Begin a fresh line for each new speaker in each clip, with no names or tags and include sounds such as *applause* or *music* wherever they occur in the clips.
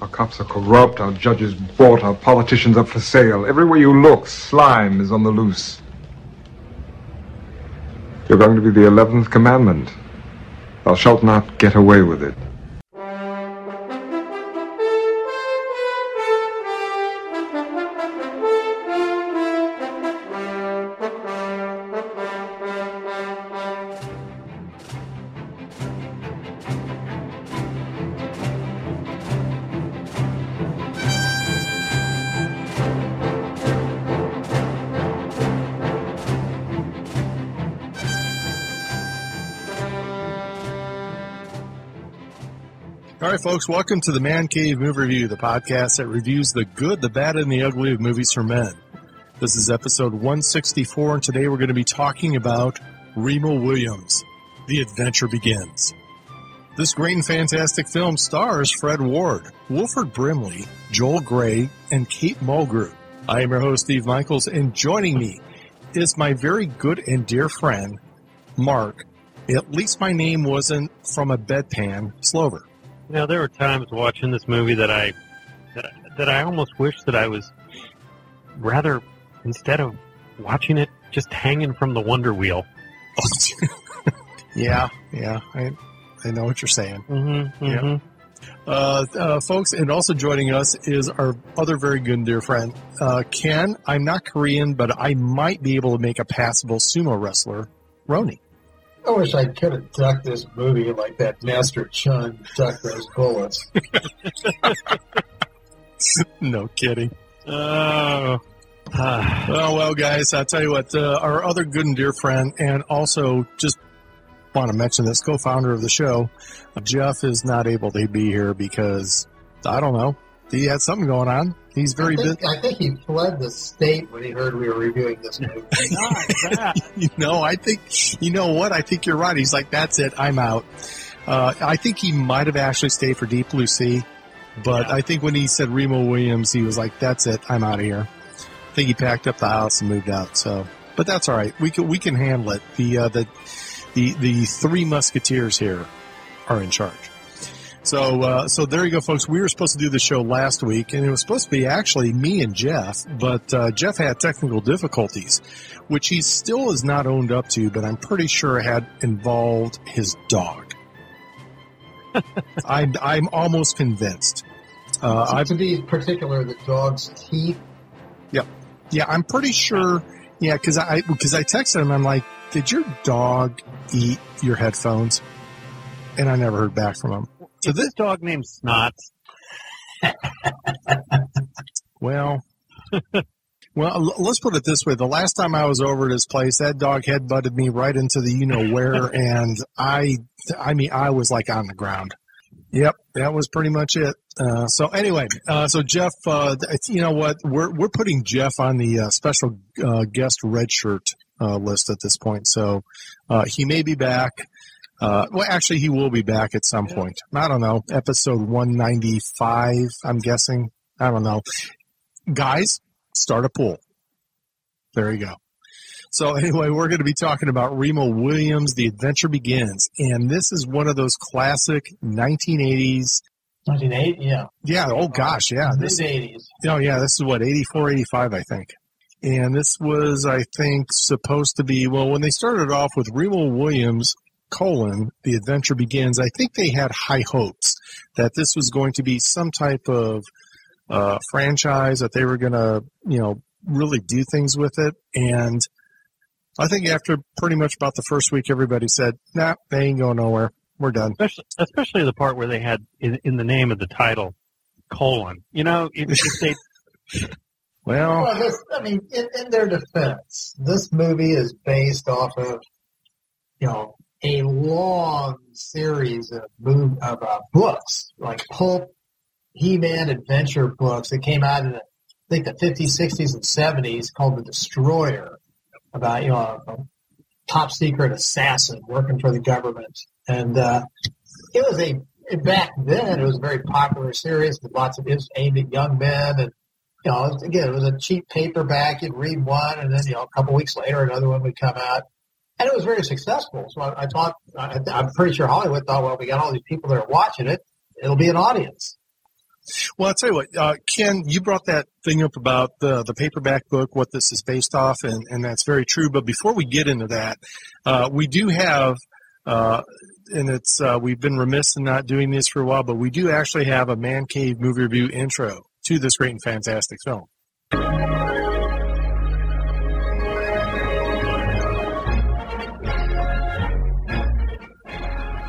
Our cops are corrupt, our judges bought, our politicians are for sale. Everywhere you look, slime is on the loose. You're going to be the eleventh commandment. Thou shalt not get away with it.
Folks, welcome to the Man Cave Movie Review, the podcast that reviews the good, the bad, and the ugly of movies for men. This is episode 164, and today we're going to be talking about Remo Williams. The adventure begins. This great and fantastic film stars Fred Ward, Wilford Brimley, Joel Grey, and Kate Mulgrew. I am your host, Steve Michaels, and joining me is my very good and dear friend, Mark. At least my name wasn't from a bedpan, Slover.
You know, there were times watching this movie that I that, that I almost wish that I was rather instead of watching it just hanging from the Wonder Wheel. *laughs*
yeah, yeah, I, I know what you're saying.
Mm-hmm,
Yeah. Uh, uh, folks, and also joining us is our other very good and dear friend, uh, Ken. I'm not Korean, but I might be able to make a passable sumo wrestler, Roni.
I wish I could have ducked this movie like that Master Chiun ducked those bullets. *laughs*
no kidding.
Oh. Ah. *sighs*
Well, well, guys, I'll tell you what, uh, our other good and dear friend, and also just want to mention this co-founder of the show, Jeff is not able to be here because, I don't know, he had something going on. He's very
I
busy.
think, I think he fled the state when he heard we were reviewing this movie. *laughs*
Not *laughs*
you know, I think, you know what? I think you're right. He's like, that's it. I'm out. Uh, I think he might have actually stayed for Deep Blue Sea, but
Yeah.
I think when he said Remo Williams, he was like, that's it. I'm out of here. I think he packed up the house and moved out. So, but that's all right. We can, we can handle it. The, uh, the, the, the three musketeers here are in charge. So, uh, so there you go, folks. We were supposed to do the show last week, and it was supposed to be actually me and Jeff, but uh, Jeff had technical difficulties, which he still is not owned up to, but I'm pretty sure had involved his dog. *laughs* I'm, I'm almost convinced. Uh, I've,
to be particular, the dog's teeth.
Yeah, yeah, I'm pretty sure. Yeah, because I because I texted him. I'm like, "Did your dog eat your headphones?" And I never heard back from him. So this,
dog named Snots?
Well, well, let's put it this way: the last time I was over at his place, that dog headbutted me right into the you know where, *laughs* and I, I mean, I was like on the ground. Yep, that was pretty much it. Uh, so anyway, uh, so Jeff, uh, it's- you know what? We're we're putting Jeff on the uh, special uh, guest red shirt uh, list at this point. So uh, he may be back. Uh, well, actually, he will be back at some point. I don't know, episode one ninety five. I'm guessing. I don't know guys, start a pool. There you go. So *laughs* anyway, we're going to be talking about Remo Williams, The Adventure Begins. And this is one of those classic 1980s.
1980, yeah.
Yeah. Oh gosh. Yeah.
Mid
This,
80s.
oh yeah. This is what, 84, 85, I think. And this was, I think, supposed to be, well, when they started off with Remo Williams, colon, The Adventure Begins, I think they had high hopes that this was going to be some type of uh, franchise that they were going to, you know, really do things with it. And I think after pretty much about the first week, everybody said, nah, they ain't going nowhere. We're done.
Especially, especially the part where they had in, in the name of the title colon. You know, if, if they *laughs*
Well,
Well, this, I mean, in, in their defense, this movie is based off of, you know, a long series of of uh, books, like pulp He-Man adventure books that came out in, the, I think, the 50s, 60s, and 70s called The Destroyer, about, you know, a, a top secret assassin working for the government. And uh, it was a, back then, it was a very popular series with lots of, it was aimed at young men and you know, again, it was a cheap paperback. You'd read one, and then you know, a couple weeks later, another one would come out, and it was very successful. So I, I thought, I, I'm pretty sure Hollywood thought, well, we got all these people that are watching it; it'll be an audience.
Well, I'll tell you what, uh, Ken, you brought that thing up about the the paperback book, what this is based off, and, and that's very true. But before we get into that, uh, we do have, uh, and it's uh, we've been remiss in not doing this for a while, but we do actually have a Man Cave movie review intro to this great and fantastic film.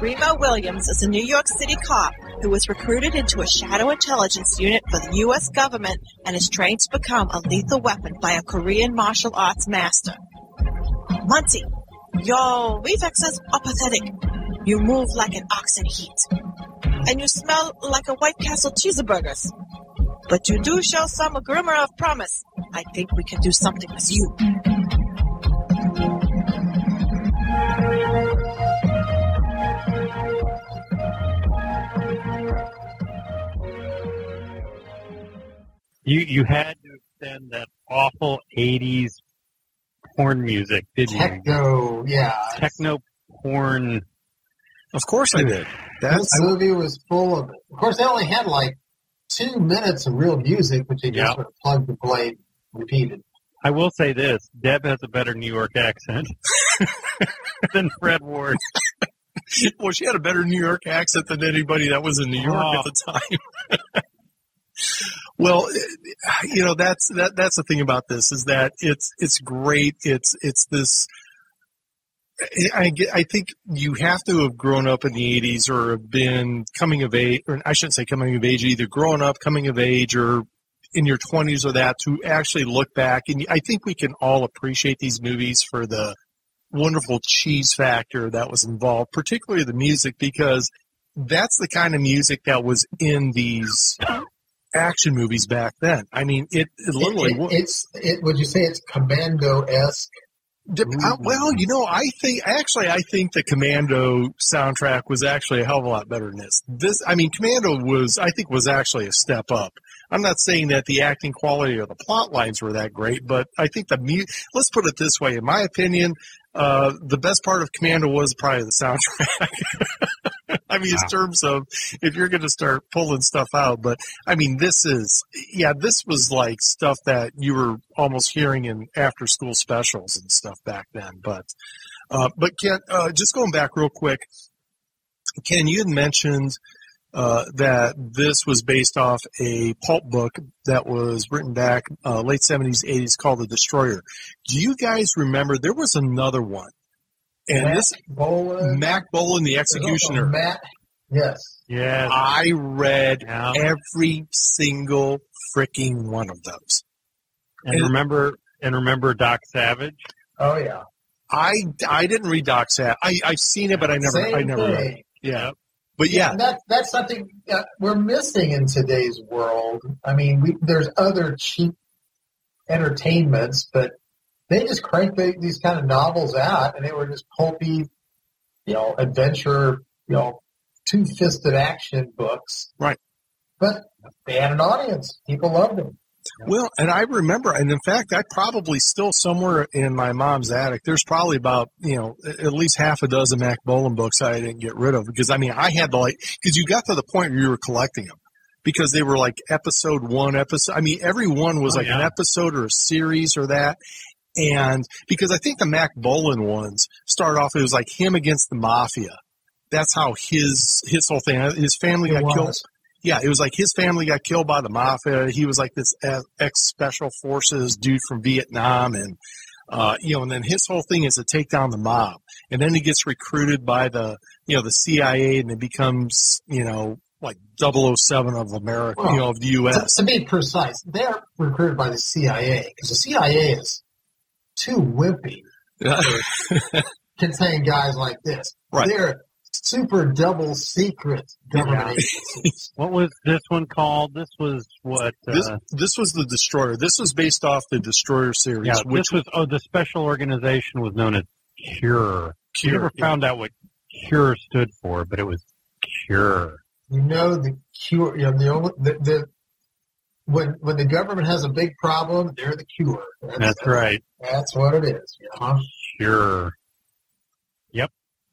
Remo Williams is a New York City cop who was recruited into a shadow intelligence unit for the U.S. government and is trained to become a lethal weapon by a Korean martial arts master. Muncie, your reflexes are pathetic. You move like an ox in heat. And you smell like a White Castle cheeseburgers. But you do show some glimmer of promise. I think we can do something with you.
You you had to extend that awful '80s porn music, didn't you?
Techno, yeah.
Techno porn.
Of course, I did. That's
This movie was full of. Of course, they only had like two minutes of real music, which they just
Yeah.
sort of plugged and played, repeated.
I will say this: Deb has a better New York accent *laughs* than Fred Ward. *laughs*
well, she had a better New York accent than anybody that was in New York
Oh.
at the time. *laughs* well, you know that's that that's the thing about this is that it's it's great. It's it's this. I I think you have to have grown up in the '80s or have been coming of age, or I shouldn't say coming of age, either growing up, coming of age, or in your 20s or that to actually look back. And I think we can all appreciate these movies for the wonderful cheese factor that was involved, particularly the music, because that's the kind of music that was in these action movies back then. I mean, it, it literally
It-
was.
it's it. Would you say it's commando esque?
Uh, well, you know, I think actually, I think the Commando soundtrack was actually a hell of a lot better than this. This, I mean, Commando was, I think, was actually a step up. I'm not saying that the acting quality or the plot lines were that great, but I think the mu- let's put it this way, in my opinion, uh, the best part of Commando was probably the soundtrack. *laughs* I mean,
Wow.
in terms of if you're going to start pulling stuff out, but I mean, this is, yeah, this was like stuff that you were almost hearing in after school specials and stuff back then. But, uh, but Ken, uh, just going back real quick, Ken, you had mentioned, uh, that this was based off a pulp book that was written back, uh, late seventies, eighties called The Destroyer. Do you guys remember there was another one? And
Matt
this,
Bolan,
Mack Bolan, the
There's also
executioner.
Matt, yes.
Yes.
I read
Yeah.
every single freaking one of those.
And remember and remember Doc Savage?
Oh yeah.
I, I didn't read Doc Savage. I I've seen it, but I never
Same
I never read. It. Yeah, but yeah,
And that that's something uh, we're missing in today's world. I mean, we, there's other cheap entertainments, but they just crank the, these kind of novels out, and they were just pulpy, you know, adventure, you know, two-fisted action books.
Right.
But they had an audience. People loved them.
Well, and I remember, and in fact, I probably still somewhere in my mom's attic. There's probably about you know at least half a dozen Mack Bolan books I didn't get rid of because I mean I had to like because you got to the point where you were collecting them because they were like episode one episode. I mean every one was
Oh,
like an episode or a series or that. And because I think the Mack Bolan ones started off, it was like him against the mafia. That's how his his whole thing. His family
It
got killed
was.
Yeah, it was like his family got killed by the mafia. He was like this ex special forces dude from Vietnam, and uh, you know, and then his whole thing is to take down the mob. And then he gets recruited by the you know the CIA, and it becomes you know like 007 of America, you know, of the
To,
U.S.
to be precise, they're recruited by the CIA because the CIA is too wimpy to *laughs* contain guys like this.
Right.
They're super double secret government
Yeah.
agencies. *laughs*
What was this one called? This was what?
this
Uh,
this was the Destroyer. This was based off the Destroyer series,
yeah,
which
this was. Oh, the special organization was known as Cure. We
Cure,
never
yeah.
found out what Cure stood for, but it was Cure.
You know the cure. You know the only the, the when when the government has a big problem, they're the cure.
That's right.
That's what it is. You know?
Cure.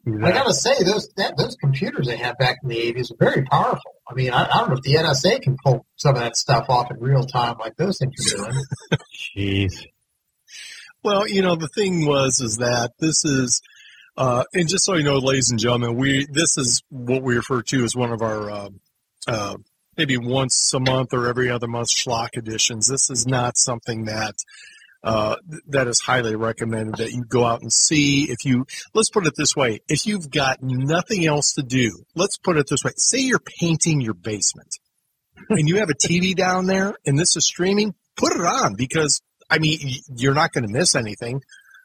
I gotta say, those that, those computers they had back in the eighties were very powerful. I mean, I, I don't know if the NSA can pull some of that stuff off in real time like those things are doing. *laughs*
Jeez.
Well, you know, the thing was is that this is, uh, and just so you know, ladies and gentlemen, we this is what we refer to as one of our uh, uh, maybe once a month or every other month schlock editions. This is not something that uh, that is highly recommended that you go out and see. If you let's put it this way, if you've got nothing else to do, let's put it this way: say you're painting your basement *laughs* and you have a TV down there, and this is streaming. Put it on because I mean, you're not going to miss anything.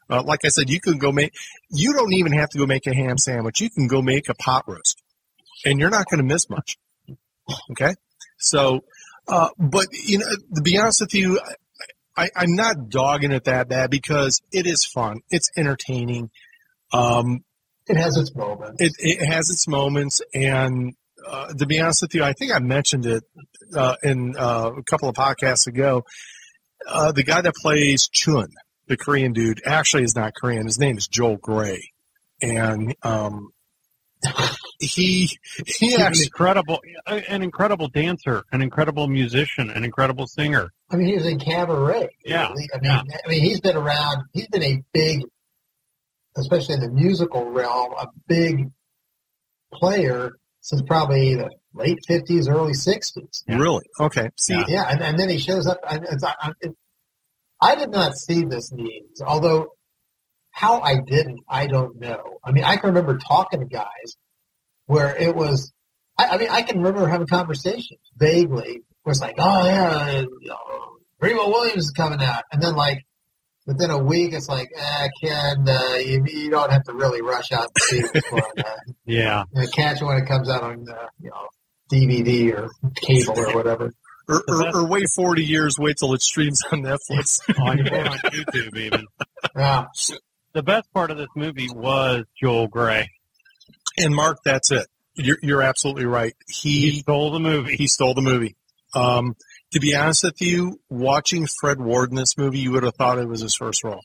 Uh, like I said, you can go make, you don't even have to go make a ham sandwich. You can go make a pot roast and you're not going to miss much. Okay. So, uh, but you know, to be honest with you, I, I'm not dogging it that bad because it is fun. It's entertaining. Um,
It has its moments.
it, it has its moments and, uh, to be honest with you, I think I mentioned it, uh, in, uh, a couple of podcasts ago. Uh, the guy that plays Chiun, the Korean dude, actually is not Korean. His name is Joel Grey. And, um, he, he
He's an incredible, an incredible dancer, an incredible musician, an incredible singer.
I mean, he was in cabaret.
Yeah,
I mean,
yeah.
I mean, he's been around. He's been a big, especially in the musical realm, a big player since probably the late fifties, early sixties.
Yeah.
really? Okay. See,
Yeah.
Yeah, and, and then he shows up. And it's, I, it, I did not see this news, although how I didn't, I don't know. I mean, I can remember talking to guys where it was. I, I mean, I can remember having conversations vaguely where it's like, oh yeah, you Remo Williams is coming out, and then like within a week, it's like, eh, Ken, uh, you, you don't have to really rush out to see this one. Uh, *laughs*
Yeah.
you know, catch it when it comes out on uh, you know DVD or cable or whatever. *laughs*
or, or, or wait 40 years, wait till it streams on Netflix. *laughs*
on, on YouTube even.
Yeah.
The best part of this movie was Joel Grey.
and Mark, that's it. You're, you're absolutely right.
He
He,
stole the movie.
he stole the movie. Um, to be honest with you, watching Fred Ward in this movie, you would have thought it was his first role.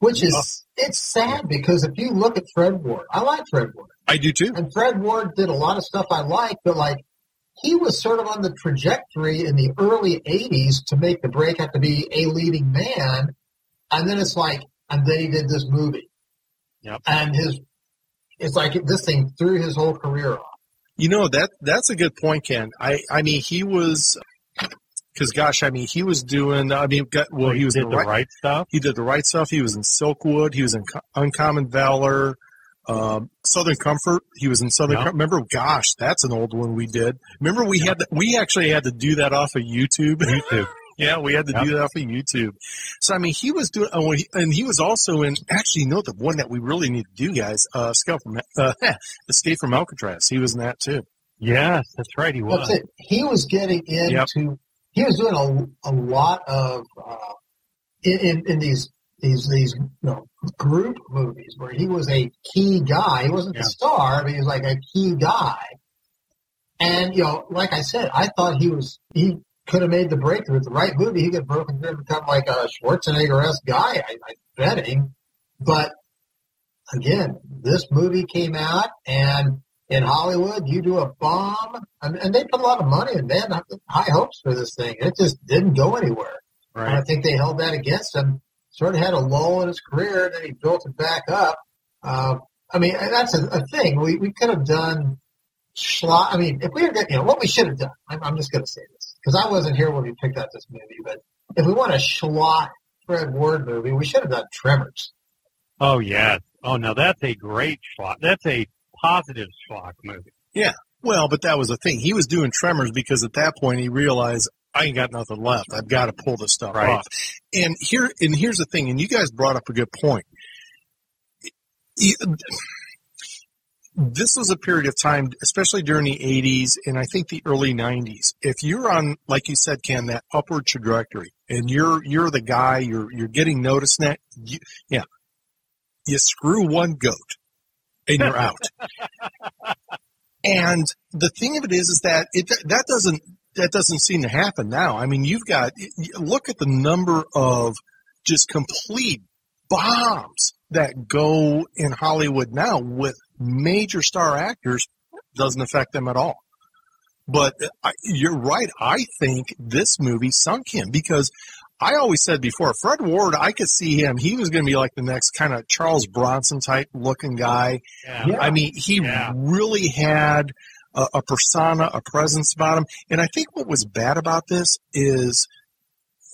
Which is it's sad because if you look at Fred Ward, I like Fred Ward,
I do too.
and Fred Ward did a lot of stuff I like, but like he was sort of on the trajectory in the early '80s to make the break have to be a leading man, and then it's like, and then he did this movie,
Yep.
and his it's like this thing threw his whole career off.
You know that that's a good point, Ken. I I mean he was because gosh, I mean he was doing. I mean, got, well, he was
did
in
the
right,
right stuff.
He did the right stuff. He was in Silkwood. He was in Co- Uncommon Valor. Um, Southern Comfort. He was in Southern.
Yeah.
Com- Remember, gosh, that's an old one we did. Remember, we had to, we actually had to do that off of YouTube.
YouTube. *laughs*
yeah, we had to
Yep.
do that off of YouTube. So I mean, he was doing, oh, and he was also in. Actually, you know the one that we really need to do, guys. Uh, Escape from uh, *laughs* Escape from Alcatraz. He was in that too.
Yes, that's right. He
That's
was.
it. He was getting into. He was doing a, a lot of uh, in, in in these these these you know, group movies where he was a key guy. He wasn't
Yeah.
the star, but he was like a key guy. And you know, like I said, I thought he was he could have made the breakthrough with the right movie. He could have broken through and become like a Schwarzenegger-esque guy. I, I bet him. But again, this movie came out and in Hollywood, you do a bomb, and, and they put a lot of money and they had high hopes for this thing. It just didn't go anywhere. And I think they held that against him. Sort of had a lull in his career, and then he built it back up. Uh, I mean, that's a, a thing. We we could have done. Schlock, I mean, if we were, you know, what we should have done. I'm, I'm just going to say this because I wasn't here when we picked out this movie. But if we want a schlock Fred Ward movie, we should have done Tremors.
Oh yes. Oh no, that's a great schlock. That's a positive schlock movie. Yeah.
Well, but that was the thing. He was doing Tremors because at that point he realized I ain't got nothing left. I've got to pull this stuff
Right.
off. And here, and here's the thing. And you guys brought up a good point. This was a period of time, especially during the 80s and I think the early 90s. If you're on, like you said, Ken, that upward trajectory, and you're you're the guy, you're you're getting noticed. That you, yeah, you screw one goat, and you're out. *laughs* And the thing of it is, is that it that doesn't that doesn't seem to happen now. I mean, you've got look at the number of just complete bombs that go in Hollywood now with major star actors doesn't affect them at all. But I, you're right. I think this movie sunk him because I always said before, Fred Ward, I could see him. He was going to be like the next kind of Charles Bronson type looking guy.
Yeah.
I mean, he
Yeah.
really had a, a persona, a presence about him. And I think what was bad about this is,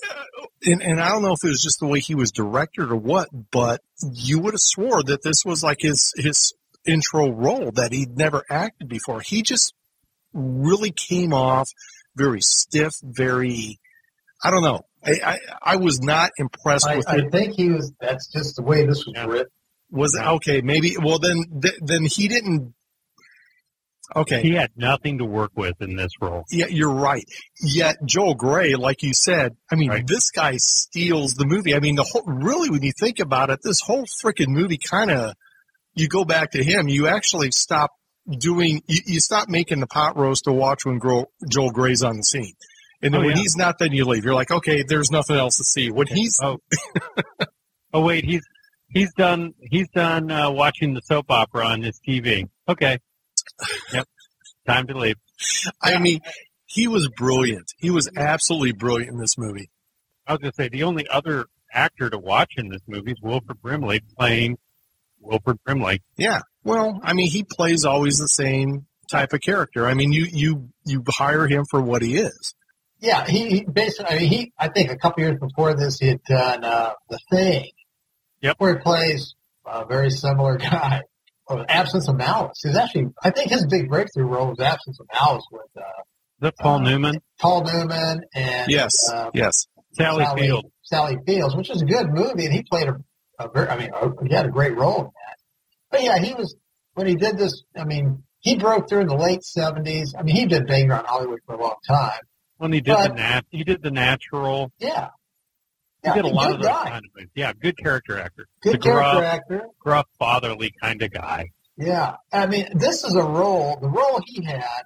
uh, and, and I don't know if it was just the way he was directed or what, but you would have swore that this was like his his intro role that he'd never acted before. He just really came off very stiff, very. I don't know. I I, I was not impressed
I,
with
I
it.
think he was. That's just the way this was
Yeah.
written.
Was okay? Maybe. Well, then th- then he didn't. Okay.
He had nothing to work with in this role.
Yeah, you're right. Yet Joel Grey, like you said, I mean,
Right.
this guy steals the movie. I mean, the whole really, when you think about it, this whole freaking movie kind of, you go back to him, you actually stop doing, you, you stop making the pot roast to watch when Gro, Joel Grey's on the scene. And then
Oh,
when
yeah.
he's not, then you leave. You're like, okay, there's nothing else to see. When he's,
Oh, oh wait, he's he's done he's done uh, watching the soap opera on his TV. Okay, yep, time to leave.
I mean, he was brilliant. He was absolutely brilliant in this movie.
I was gonna say the only other actor to watch in this movie is Wilford Brimley playing Wilford Brimley.
Yeah. Well, I mean, he plays always the same type of character. I mean, you you you hire him for what he is.
Yeah, he, he basically. I mean, he. I think a couple years before this, he had done uh, the Thing.
Yep.
Where he plays a very similar *laughs* guy. Oh, Absence of Malice. He's actually. I think his big breakthrough role was Absence of Malice with uh,
Is that Paul
Uh,
Newman?
Paul Newman and
Yes.
uh,
Yes.
Sally, Field.
Sally Fields, which is a good movie, and he played a, a very, I mean, a, he had a great role in that. But yeah, he was when he did this. I mean, he broke through in the late seventies. I mean, he did bang around Hollywood for a long time.
When he did
But-
the nat, he did the natural.
Yeah,
He
yeah,
did a lot of those
guy,
kind of things. Yeah, good character actor.
good
the
character
gruff,
actor.
gruff, fatherly kind of guy.
Yeah, I mean, this is a role. The role he had,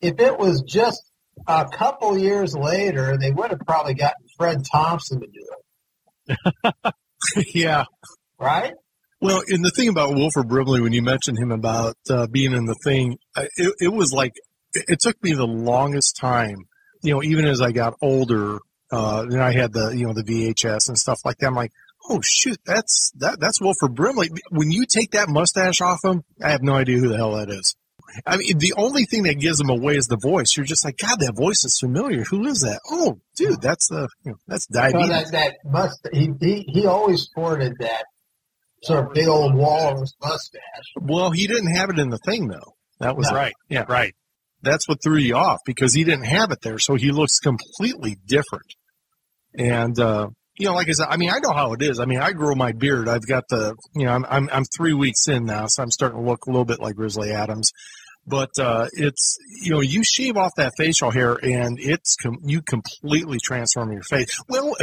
if it was just a couple years later, they would have probably gotten Fred Thompson to do it, *laughs* *laughs*
yeah.
right?
Well, and the thing about Wilford Brimley, when you mentioned him about uh, being in the thing, it, it was like it took me the longest time. You know, even as I got older, uh, then I had the you know the VHS and stuff like that. I'm like, oh shoot, that's that that's Wilford Brimley. When you take that mustache off him, I have no idea who the hell that is. I mean, the only thing that gives him away is the voice. You're just like, God, that voice is familiar. Who is that? Oh, dude, that's uh, you know, that's diabetes.
that that must he, he he always sported that sort of big old wall walrus mustache.
well, he didn't have it in the thing though. That was
Right.
Yeah.
Right.
that's what threw you off because he didn't have it there, so he looks completely different. And uh, you know, like I said, I mean, I know how it is. I mean, I grow my beard. I've got the, you know, I'm I'm, I'm three weeks in now, so I'm starting to look a little bit like Grizzly Adams. But uh, it's you know, you shave off that facial hair, and it's com- you completely transform your face. Well,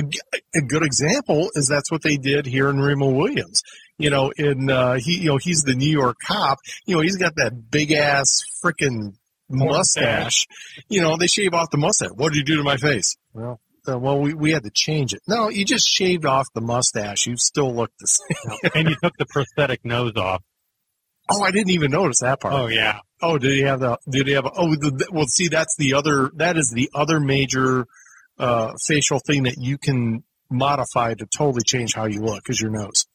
a good example is that's what they did here in Remo Williams. You know, in uh, he, you know, he's the New York cop. You know, he's got that big ass freaking mustache. You know, they shave off the mustache. What did you do to my face? Well, uh, well, we, we had to change it. No, you just shaved off the mustache. You still look the *laughs* same.
and you took the prosthetic nose off.
Oh, I didn't even notice that part.
Oh yeah.
Oh, did he have the? Did he have? Oh, the, the- well, see, that's the other. That is the other major uh, facial thing that you can modify to totally change how you look is your nose.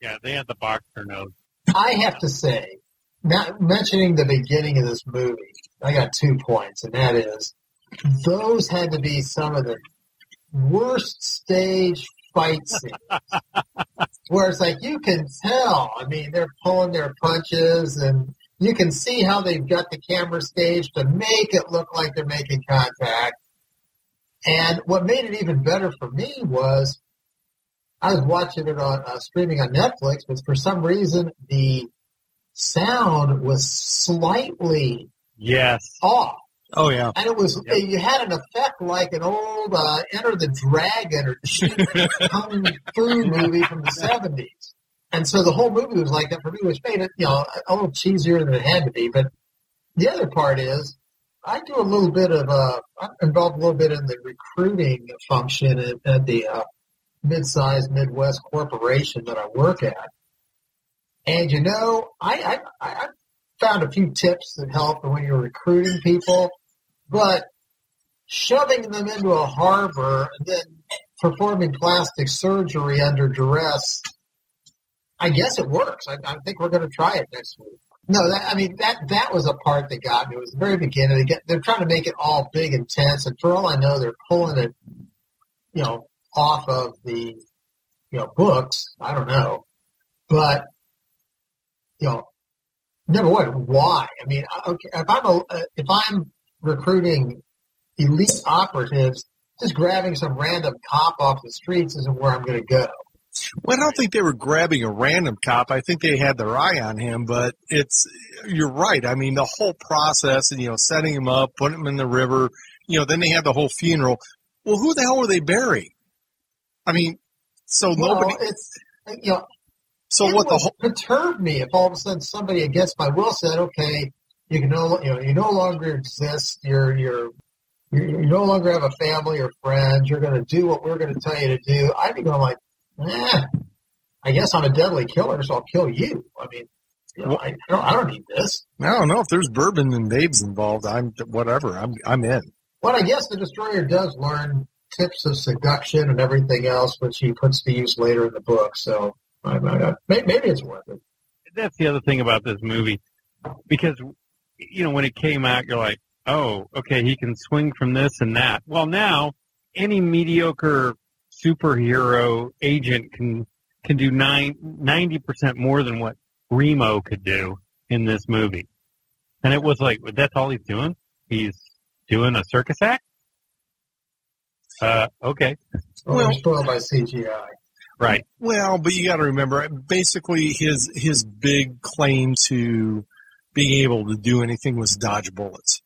Yeah, they had the boxer nose.
I have to say, not mentioning the beginning of this movie, I got two points, and that is those had to be some of the worst stage fight scenes. *laughs* Where it's like you can tell, I mean, they're pulling their punches and you can see how they've got the camera staged to make it look like they're making contact. And what made it even better for me was I was watching it on uh, streaming on Netflix, but for some reason the sound was slightly
Yes.
off,
Oh yeah.
and it was
Yep.
you had an effect like an old uh, Enter the Dragon or *laughs* kung fu movie from the seventies. And so the whole movie was like that for me, which made it you know a little cheesier than it had to be. But the other part is. I do a little bit of uh, I'm involved a little bit in the recruiting function at, at the uh, mid-sized Midwest corporation that I work at. And you know, I, I, I found a few tips that help when you're recruiting people, but shoving them into a harbor and then performing plastic surgery under duress, I guess it works. I, I think we're going to try it next week. No, that, I mean that that was a part that got me. It was the very beginning. They get, they're trying to make it all big and tense, and for all I know, they're pulling it, you know, off of the, you know, books. I don't know, but you know, number one, why? I mean, okay, if I'm a if I'm recruiting elite operatives, just grabbing some random cop off the streets isn't where I'm going to go.
Well, I don't think they were grabbing a random cop. I think they had their eye on him, but it's, you're right. I mean, the whole process and, you know, setting him up, putting him in the river, you know, then they had the whole funeral. Well, who the hell were they burying? I mean, so
well,
nobody,
it's, you know,
so what the whole,
perturb me if all of a sudden somebody against my will said, okay, you can no, you know, you no longer exist. You're, you're, you you no longer have a family or friends. You're going to do what we're going to tell you to do. I'd be going like, eh, I guess I'm a deadly killer, so I'll kill you. I mean, you know, I, I don't, I don't need this.
I don't know if there's bourbon and babes involved. I'm, whatever. I'm, I'm in.
Well, I guess the destroyer does learn tips of seduction and everything else, which he puts to use later in the book. So I, I, may- maybe it's worth it.
That's the other thing about this movie, because you know when it came out, you're like, oh, okay, he can swing from this and that. Well, now any mediocre superhero agent can can do nine, 90 percent more than what Remo could do in this movie. And it was like, that's all he's doing. He's doing a circus act. Uh, okay,
Well,
Well-
spoiled by CGI.
right.
Well, but you got to remember, basically, his his big claim to being able to do anything was dodge bullets.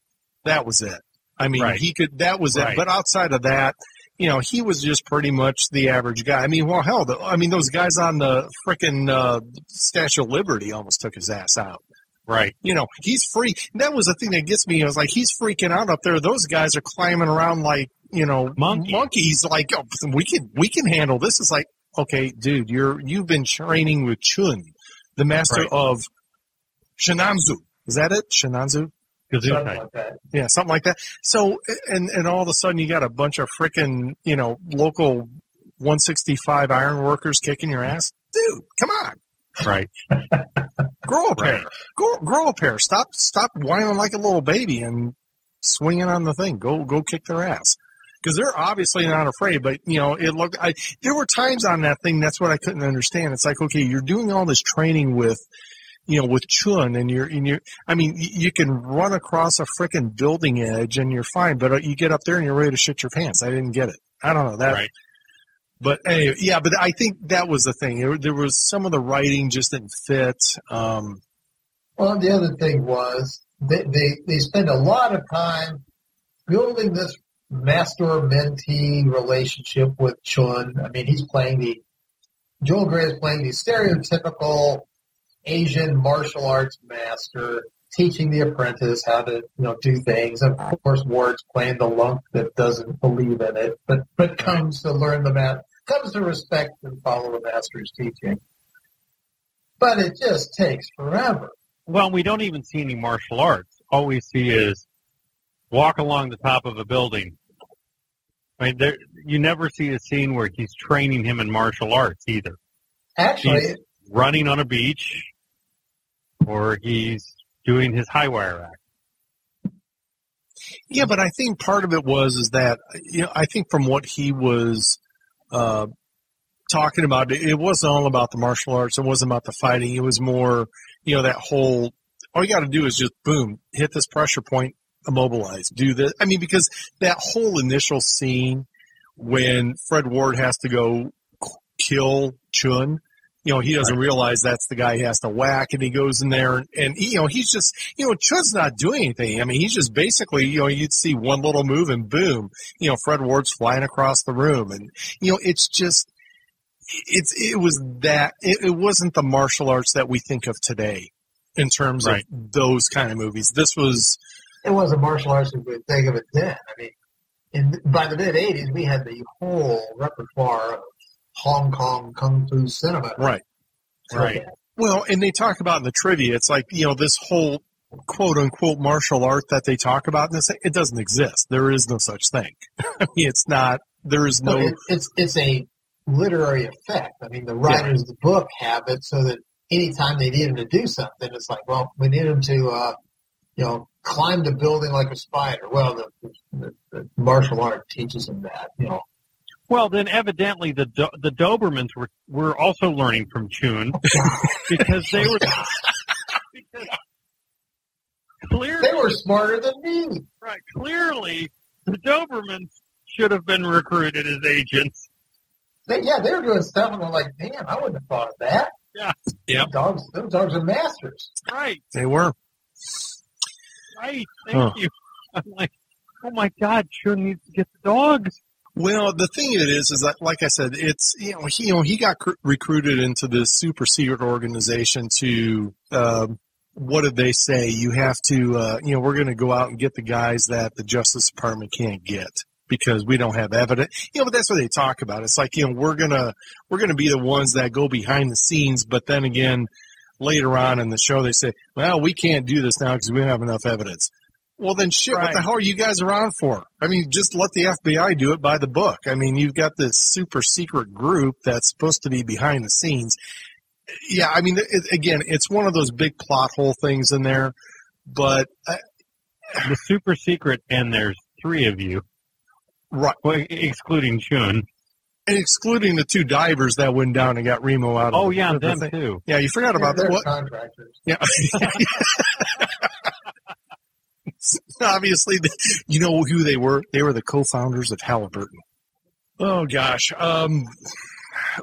That was it. I mean,
Right.
he could. That was
Right.
it. But outside of that, you know, he was just pretty much the average guy. I mean, well, hell, the, I mean, those guys on the frickin' uh, Statue of Liberty almost took his ass out.
Right.
You know, he's free. That was the thing that gets me. I was like, he's freaking out up there. Those guys are climbing around like, you know,
Monkeys.
monkeys. Like, oh, we can, we can handle this. It's like, okay, dude, you're, you've been training with Chiun, the master
Right.
of Sinanju. Is that it? Sinanju?
Something like that.
Yeah, something like that. So, and, and all of a sudden you got a bunch of frickin', you know, local 165 iron workers kicking your ass. Dude, come on.
Right. *laughs*
Grow a pair.
Right.
Grow, grow a pair. Stop, stop whining like a little baby and swinging on the thing. Go, go kick their ass. Because they're obviously not afraid, but you know, it looked. I there were times on that thing. That's what I couldn't understand. It's like, okay, you're doing all this training with, you know, with Chiun, and you're, and you're. I mean, you can run across a freaking building edge and you're fine, but uh, you get up there and you're ready to shit your pants. I didn't get it. I don't know that.
Right.
But anyway, yeah, but I think that was the thing. There, there was some of the writing just didn't fit. Um,
Well, the other thing was they, they, they spend a lot of time building this master mentee relationship with Chiun. I mean, he's playing the Joel Grey is playing the stereotypical Asian martial arts master, teaching the apprentice how to you know do things. Of course, Ward's playing the lump that doesn't believe in it, but but comes to learn the math, comes to respect and follow the master's teaching. But it just takes forever.
Well, we don't even see any martial arts. All we see is walk along the top of a building. I mean, there, you never see a scene where he's training him in martial arts either.
Actually,
He's running on a beach, or he's doing his high wire act.
yeah, but I think part of it was is that you know I think from what he was uh, talking about, it wasn't all about the martial arts. It wasn't about the fighting. It was more you know that whole. All you got to do is just boom, hit this pressure point, immobilize, do this. I mean, because that whole initial scene when Fred Ward has to go kill Chiun, you know, he doesn't realize that's the guy he has to whack, and he goes in there, and, and you know, he's just, you know, Chiun's not doing anything. I mean, he's just basically, you know, you'd see one little move, and boom, you know, Fred Ward's flying across the room, and you know, it's just, it's it was that it, it wasn't the martial arts that we think of today in terms
Right.
of those kind of movies. This was,
it wasn't martial arts as we think of it then. I mean, in, by the mid '80s, we had the whole repertoire of Hong Kong kung fu cinema.
Right.
Right.
Well, and they talk about in the trivia, it's like, you know, this whole quote unquote martial art that they talk about in this, it doesn't exist. There is no such thing. *laughs* I mean, it's not, there is
No, it, it's it's a literary effect. I mean, the writers of the book have it so that anytime they need him to do something, it's like, well, we need him to, uh, you know, climb the building like a spider. Well, the, the, the martial art teaches him that. You know,
Well, then evidently the Do- the Dobermans were were also learning from Chiun *laughs* because they were because clearly
they were smarter than me.
right, clearly the Dobermans should have been recruited as agents.
They, yeah, they were doing stuff, and I'm like, damn, I wouldn't have thought of that.
Yeah.
yeah,
Dogs, those dogs are masters.
Right,
they were.
right. Thank
Huh.
you. *laughs* I'm like, oh my God, Chiun needs to get the dogs.
Well, the thing it is, is that, like I said, it's you know he you know he got cr- recruited into this super secret organization to um, what did they say? You have to uh, you know we're going to go out and get the guys that the Justice Department can't get because we don't have evidence. You know, but that's what they talk about. It's like you know we're gonna we're gonna be the ones that go behind the scenes, but then again. Later on in the show, they say, "Well, we can't do this now because we don't have enough evidence." Well, then shit, what the hell are you guys around for? I mean, just let the FBI do it by the book. I mean, you've got this super secret group that's supposed to be behind the scenes. Yeah, I mean, it, again, it's one of those big plot hole things in there, but uh,
The super secret, and there's three of you,
right,
well, excluding Chiun.
and excluding the two divers that went down and got Remo out of
Oh yeah,
the
them
thing.
too.
Yeah, you forgot about
they're,
that. What?
contractors.
Yeah. *laughs* *laughs* *laughs* Obviously, you know who they were. They were the co-founders of Halliburton. Oh gosh. Um,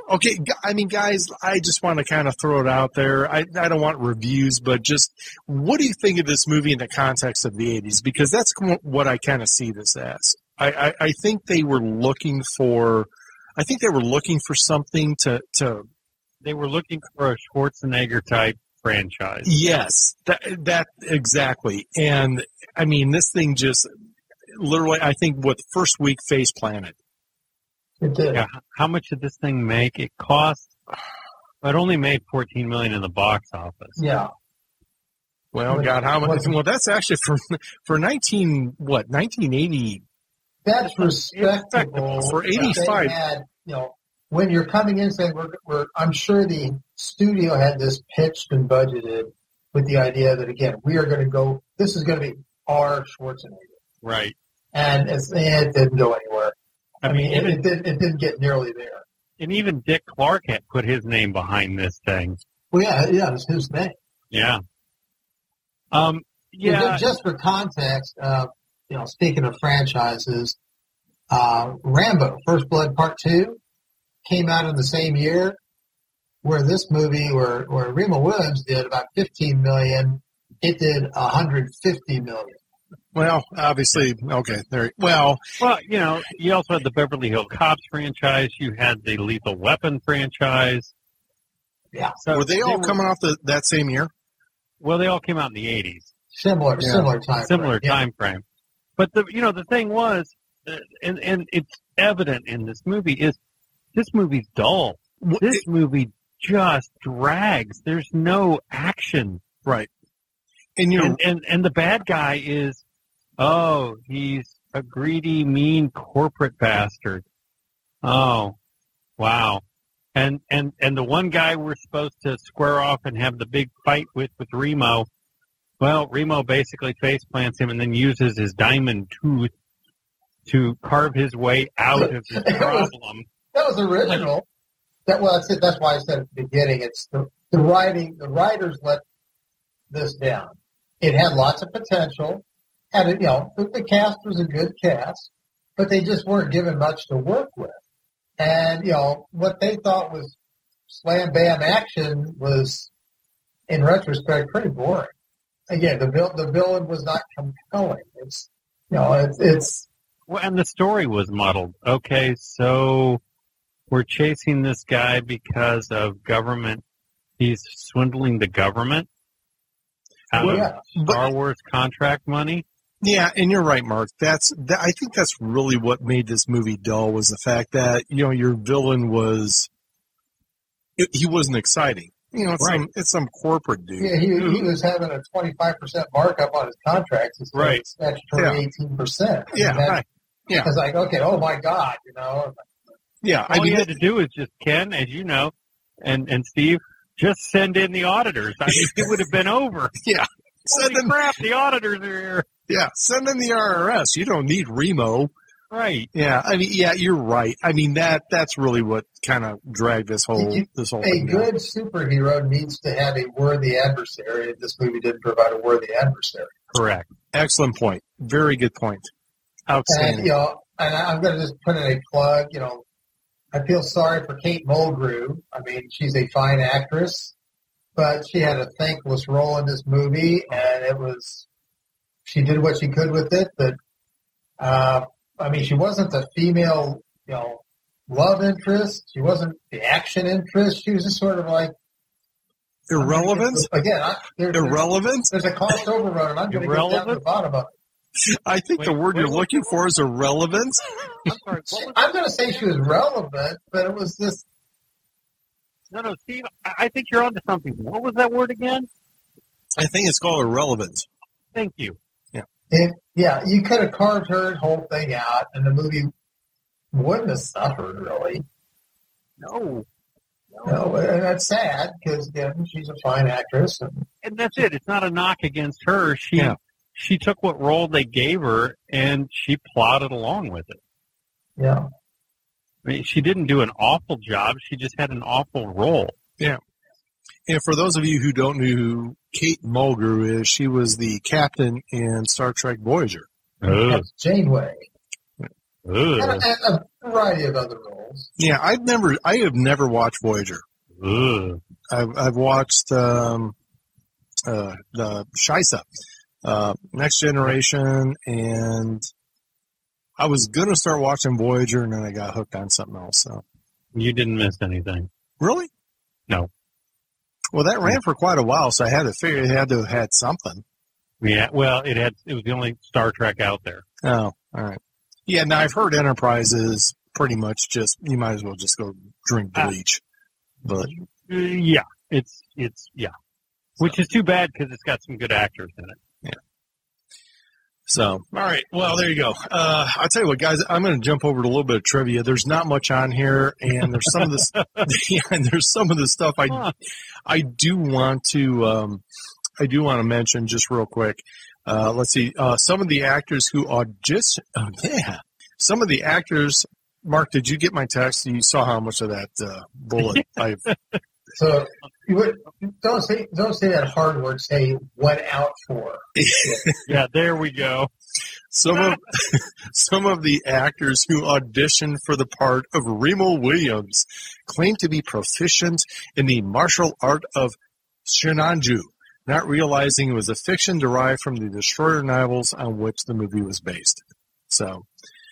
okay. I mean, guys, I just want to kind of throw it out there. I, I don't want reviews, but just what do you think of this movie in the context of the '80s? Because that's what I kind of see this as. I, I, I think they were looking for. I think they were looking for something to to
They were looking for a Schwarzenegger type franchise.
Yes, that that exactly. And I mean, this thing just literally. I think what first week face planted.
It did.
Yeah. How much did this thing make? It cost. It only made 14 million in the box office.
Yeah.
Well,
What-
God, how much?
what's-
Well, that's actually for for nineteen what nineteen eighty.
That's respectable.
For 85.
you know, when you're coming in saying we're, we're, I'm sure the studio had this pitched and budgeted with the idea that again we are going to go. This is going to be our Schwarzenegger,
Right.
and it's, it didn't go anywhere.
I,
I
mean,
mean, it, it, didn't, it didn't get nearly there.
and even Dick Clark had put his name behind this thing.
Well, yeah, yeah, it's his name.
Yeah. Um. Yeah.
Just- Just for context, uh, you know, speaking of franchises, uh, Rambo: First Blood Part Two came out in the same year, where this movie, where where Remo Williams did about 15 million, it did 150 million.
Well, obviously, okay. There. Well,
Well, you know, you also had the Beverly Hill Cops franchise. You had the Lethal Weapon franchise.
Yeah.
So
were they all coming off the, that same year?
Well, they all came out in the 80s.
Similar,
Yeah.
similar time.
similar
frame. Yeah.
time frame. But the you know the thing was, uh, and and it's evident in this movie is this movie's dull.
Wh-
This movie just drags. There's no action,
Right. And you
and and and the bad guy is, oh, he's a greedy, mean corporate bastard. Oh, wow. And and and the one guy we're supposed to square off and have the big fight with with Remo. Well, Remo basically face plants him and then uses his diamond tooth to carve his way out of his *laughs* problem.
That was original. That well, that's it. That's why I said at the beginning. It's the, the writing. The writers let this down. It had lots of potential. Had it, you know, the, the cast was a good cast, but they just weren't given much to work with. And you know what they thought was slam bam action was, in retrospect, pretty boring. Again, the vil- the villain was not compelling. It's you know, it's it's
Well, and the story was muddled. Okay, so we're chasing this guy because of government. He's swindling the government out
well,
of
yeah.
but
Star Wars contract money.
Yeah, and you're right, Mark. That's that, I think that's really what made this movie dull was the fact that you know your villain was it, he wasn't exciting. You know, it's
Right.
some it's some corporate dude.
Yeah, he, he was having a 25% markup on his contracts instead
Right.
of statutory 18%.
Yeah,
And that-
right. yeah.
It's like, okay, oh my God, you know.
Yeah, I
All
mean,
you had to do is just Ken, as you know, and and Steve, just send in the auditors. I mean, it would have been over. *laughs*
Yeah, send
Holy
in,
crap, the auditors are here.
yeah, send in the RRS. You don't need Remo.
Right.
Yeah, I mean, yeah, you're right. I mean that that's really what kind of dragged this whole
You-
this whole
A
thing down.
good superhero needs to have a worthy adversary, this movie didn't provide a worthy adversary.
Correct.
Excellent point. Very good point.
And,
Outstanding.
you know, and I'm going to just put in a plug, you know, I feel sorry for Kate Mulgrew. I mean, she's a fine actress, but she had a thankless role in this movie, and it was, she did what she could with it, but, uh, I mean, she wasn't the female, you know, love interest. She wasn't the action interest. She was just sort of like
Irrelevant.
Again, I, there, there's,
Irrelevant.
there's a cost overrun, and I'm going to get down to the bottom of it.
I think the word
wait,
you're
wait.
looking for is irrelevant.
I'm sorry.
I'm going to say she was relevant, but it was just
no, no, Steve. I, I think you're onto something. What was that word again?
I think it's called irrelevant.
Thank you.
It, yeah, you could have carved her whole thing out, and the movie wouldn't have suffered really.
No.
No, and that's sad because again, she's a fine actress, and
and that's it. It's not a knock against her. She
Yeah.
She took what role they gave her and she plodded along with it.
yeah,
I mean, she didn't do an awful job. She just had an awful role. Yeah.
And for those of you who don't know who Kate Mulgrew is, she was the captain in Star Trek Voyager.
that's Janeway, and, and a variety of other roles.
Yeah, I've never, I have never watched Voyager.
Ugh.
I've, I've watched um, uh, the Shisa, uh, Next Generation, and I was gonna start watching Voyager, and then I got hooked on something else. So
You didn't miss anything.
really,
No.
Well, that ran for quite a while, so I had to figure it had to have had something.
Yeah. Well, it had. It was the only Star Trek out there.
Oh, all right. Yeah, now I've heard Enterprise is pretty much just you might as well just go drink
Ah.
bleach. But
Uh, yeah. It's it's yeah. Which is too bad because it's got some good actors in it.
So all right, well there you go. Uh, I'll tell you what, guys, I'm going to jump over to a little bit of trivia. There's not much on here, and there's some of this, *laughs* *laughs* yeah, and there's some of the stuff I
Huh.
I do want to um, I do want to mention just real quick. Uh, let's see, uh, some of the actors who audition, oh, yeah, some of the actors. Mark, did you get my text? You saw how much of that uh, Bulleit *laughs* I've
So you would don't say don't say that hard word. Say went out for. *laughs*
Yeah. There we go.
some of *laughs* some of the actors who auditioned for the part of Remo Williams claim to be proficient in the martial art of Sinanju, not realizing it was a fiction derived from the Destroyer novels on which the movie was based. So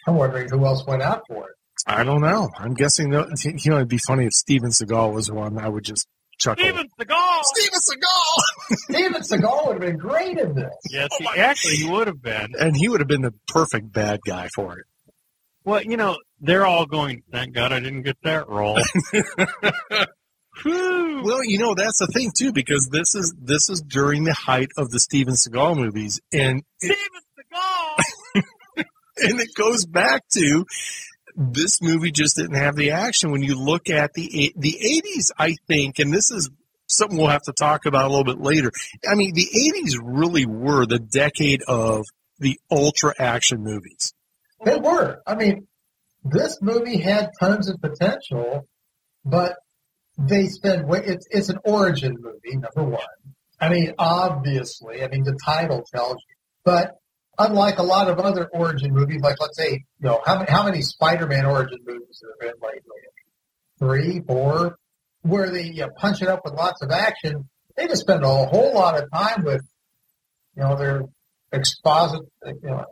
I'm wondering who else went out for it.
I don't know. I'm guessing that you know it'd be funny if Steven Seagal was one. I would just chuckle.
Steven Seagal.
Steven Seagal, *laughs*
Steven Seagal would have been great in this.
Yes,
Oh
he, actually, he would have been.
and he would have been the perfect bad guy for it.
Well, you know, they're all going. Thank God I didn't get that role. *laughs*
Well, you know that's the thing too, because this is this is during the height of the Steven Seagal movies, and
Steven Seagal. *laughs*
and it goes back to this movie just didn't have the action. When you look at the the eighties, I think, and this is something we'll have to talk about a little bit later. I mean, the eighties really were the decade of the ultra action movies.
They were. I mean, this movie had tons of potential, but they spend. It's it's an origin movie, number one. I mean, obviously, I mean the title tells you. But unlike a lot of other origin movies, like let's say, you know, how many how many Spider-Man origin movies there have been lately? Three, four, where they you know, punch it up with lots of action. They just spend a whole lot of time with, you know, their exposit, you know,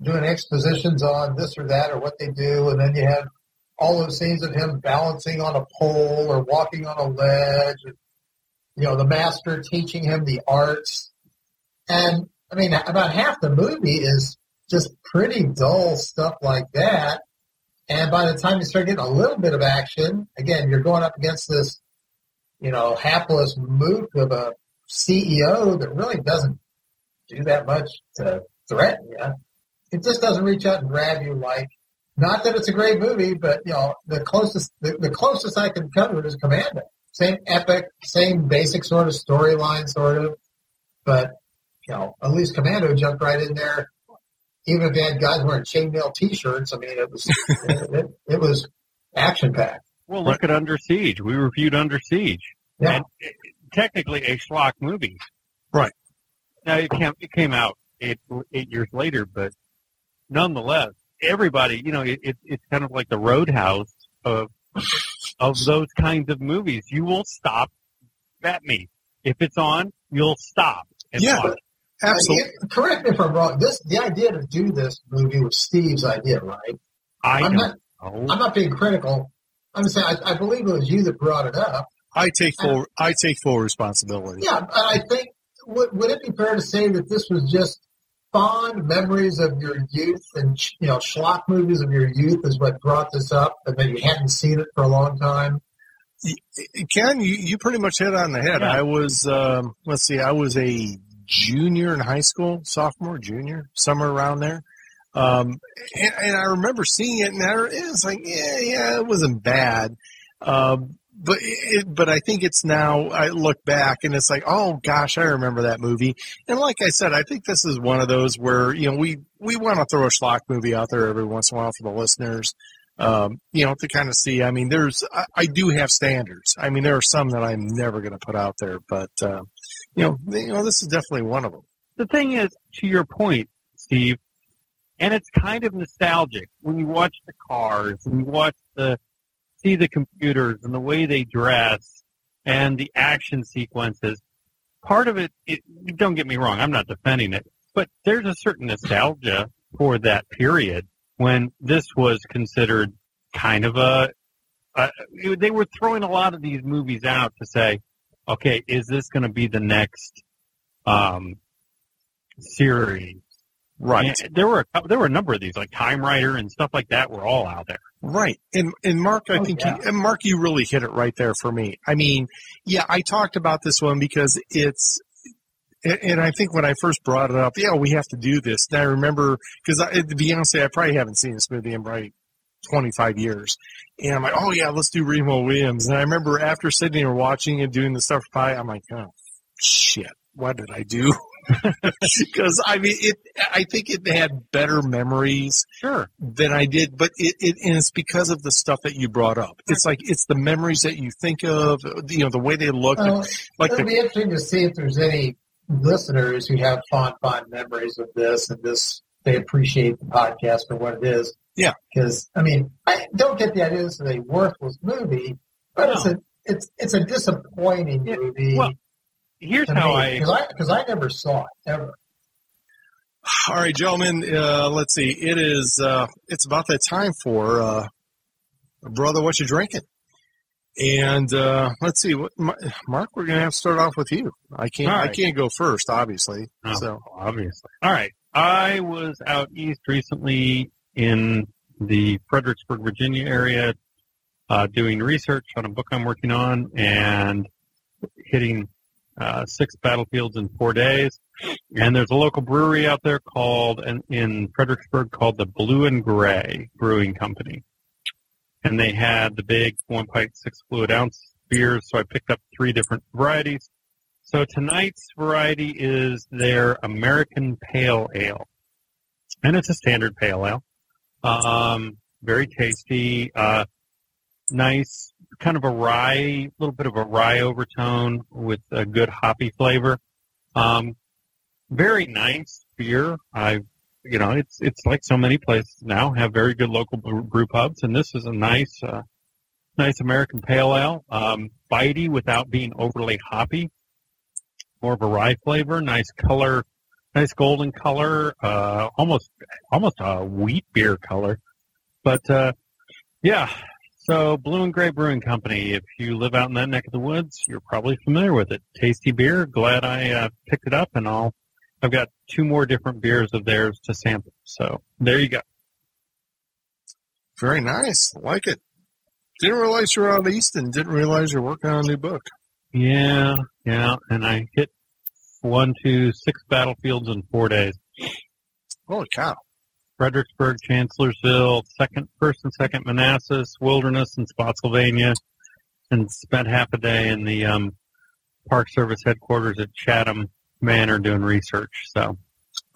doing expositions on this or that or what they do, and then you have all those scenes of him balancing on a pole or walking on a ledge. And, you know, the master teaching him the arts, and I mean, about half the movie is just pretty dull stuff like that. And by the time you start getting a little bit of action, again, you're going up against this, you know, hapless mook of a CEO that really doesn't do that much to threaten you. It just doesn't reach out and grab you like, not that it's a great movie, but you know, the closest, the, the closest I can come to it is Commando. Same epic, same basic sort of storyline, sort of, but you know, at least Commando jumped right in there. Even if they had guys wearing chainmail T-shirts, I mean, it was it, *laughs* it, it was action packed.
Well, look at Under Siege. We reviewed Under Siege.
Yeah.
And it, technically a schlock movie.
Right.
Now it came it came out eight eight years later, but nonetheless, everybody, you know, it, it it's kind of like the roadhouse of of those kinds of movies. You will stop at me if it's on. You'll stop and
Yeah.
watch.
Absolutely.
I correct me if I'm wrong. This the idea to do this movie was Steve's idea, right?
I
I'm
don't
not.
know.
I'm not being critical. I'm saying I, I believe it was you that brought it up.
I take full I take full responsibility.
Yeah, and I think would, would it be fair to say that this was just fond memories of your youth and you know schlock movies of your youth is what brought this up, and that you hadn't seen it for a long time?
Ken, you, you pretty much hit on the head.
Yeah.
I was, um, let's see, I was a junior in high school, sophomore, junior, somewhere around there. Um, and, and I remember seeing it, and it was like, yeah, yeah, it wasn't bad. Um, but it, but I think it's now. I look back and it's like, oh gosh, I remember that movie. And like I said, I think this is one of those where you know we we want to throw a schlock movie out there every once in a while for the listeners um, you know, to kind of see. I mean, there's, I, I do have standards. I mean, there are some that I'm never going to put out there, but, uh, you know, you know, this is definitely one of them.
the thing is, to your point, Steve, and it's kind of nostalgic when you watch the cars and you watch the see the computers and the way they dress and the action sequences. Part of it, it don't get me wrong, I'm not defending it, but there's a certain nostalgia for that period when this was considered kind of a. a they were throwing a lot of these movies out to say, okay, is this going to be the next um, series.
Right.
And there were a, there were a number of these, like Time Rider and stuff like that, were all out there.
Right. And and Mark, I
Oh,
think
yeah.
you, and Mark, you really hit it right there for me. I mean, yeah, I talked about this one because it's and and I think when I first brought it up, yeah, we have to do this. And I remember because to be honest, I probably haven't seen this movie in probably 25 years. And I'm like, oh yeah, let's do Remo Williams. And I remember after sitting and watching and doing the stuff Pie, I'm like, oh shit, what did I do? *laughs* Because I mean, it. I think it had better memories
Sure.
than I did, but it, it and it's because of the stuff that you brought up. It's like it's the memories that you think of, you know, the way they look,
Well,
like
it'll
the
be interesting to see if there's any listeners who have fond, fond memories of this and this. They appreciate the podcast for what it is.
Yeah.
Because I mean, I don't get the idea this is a worthless movie, but it's a it's it's a disappointing
Yeah,
movie.
well, Here's how
me,
I
because I I never saw it ever.
All right, gentlemen. Uh, let's see. It is. Uh, it's about that time for uh, brother. What you drinking? And uh, let's see. What Mark? We're gonna have to start off with you. I can't.
All
I can't go first, obviously.
Oh,
So
obviously. All right. I was out east recently in the Fredericksburg, Virginia area, uh, doing research on a book I'm working on and hitting uh, six battlefields in four days. And there's a local brewery out there called in, in Fredericksburg called the Blue and Gray Brewing Company. And they had the big one pint six fluid ounce beers, so I picked up three different varieties. So tonight's variety is their American Pale Ale, and it's a standard pale ale. Um, very tasty, uh, nice, kind of a rye, little bit of a rye overtone with a good hoppy flavor. Um, very nice beer. I, you know, it's it's like so many places now have very good local brew pubs, and this is a nice, uh, nice American Pale Ale. Um, bitey without being overly hoppy more of a rye flavor, nice color, nice golden color, uh, almost almost a wheat beer color. But uh, yeah, so Blue and Gray Brewing Company. If you live out in that neck of the woods, you're probably familiar with it. Tasty beer. Glad I uh, picked it up, and I'll I've got two more different beers of theirs to sample. So there you go.
Very nice. Like it. Didn't realize you were out east and didn't realize you're working on a new book.
Yeah, yeah. And I hit one, two, six battlefields in four days.
Holy cow.
Fredericksburg, Chancellorsville, second, first and second Manassas, Wilderness, and Spotsylvania, and spent half a day in the um, Park Service headquarters at Chatham Manor doing research. So,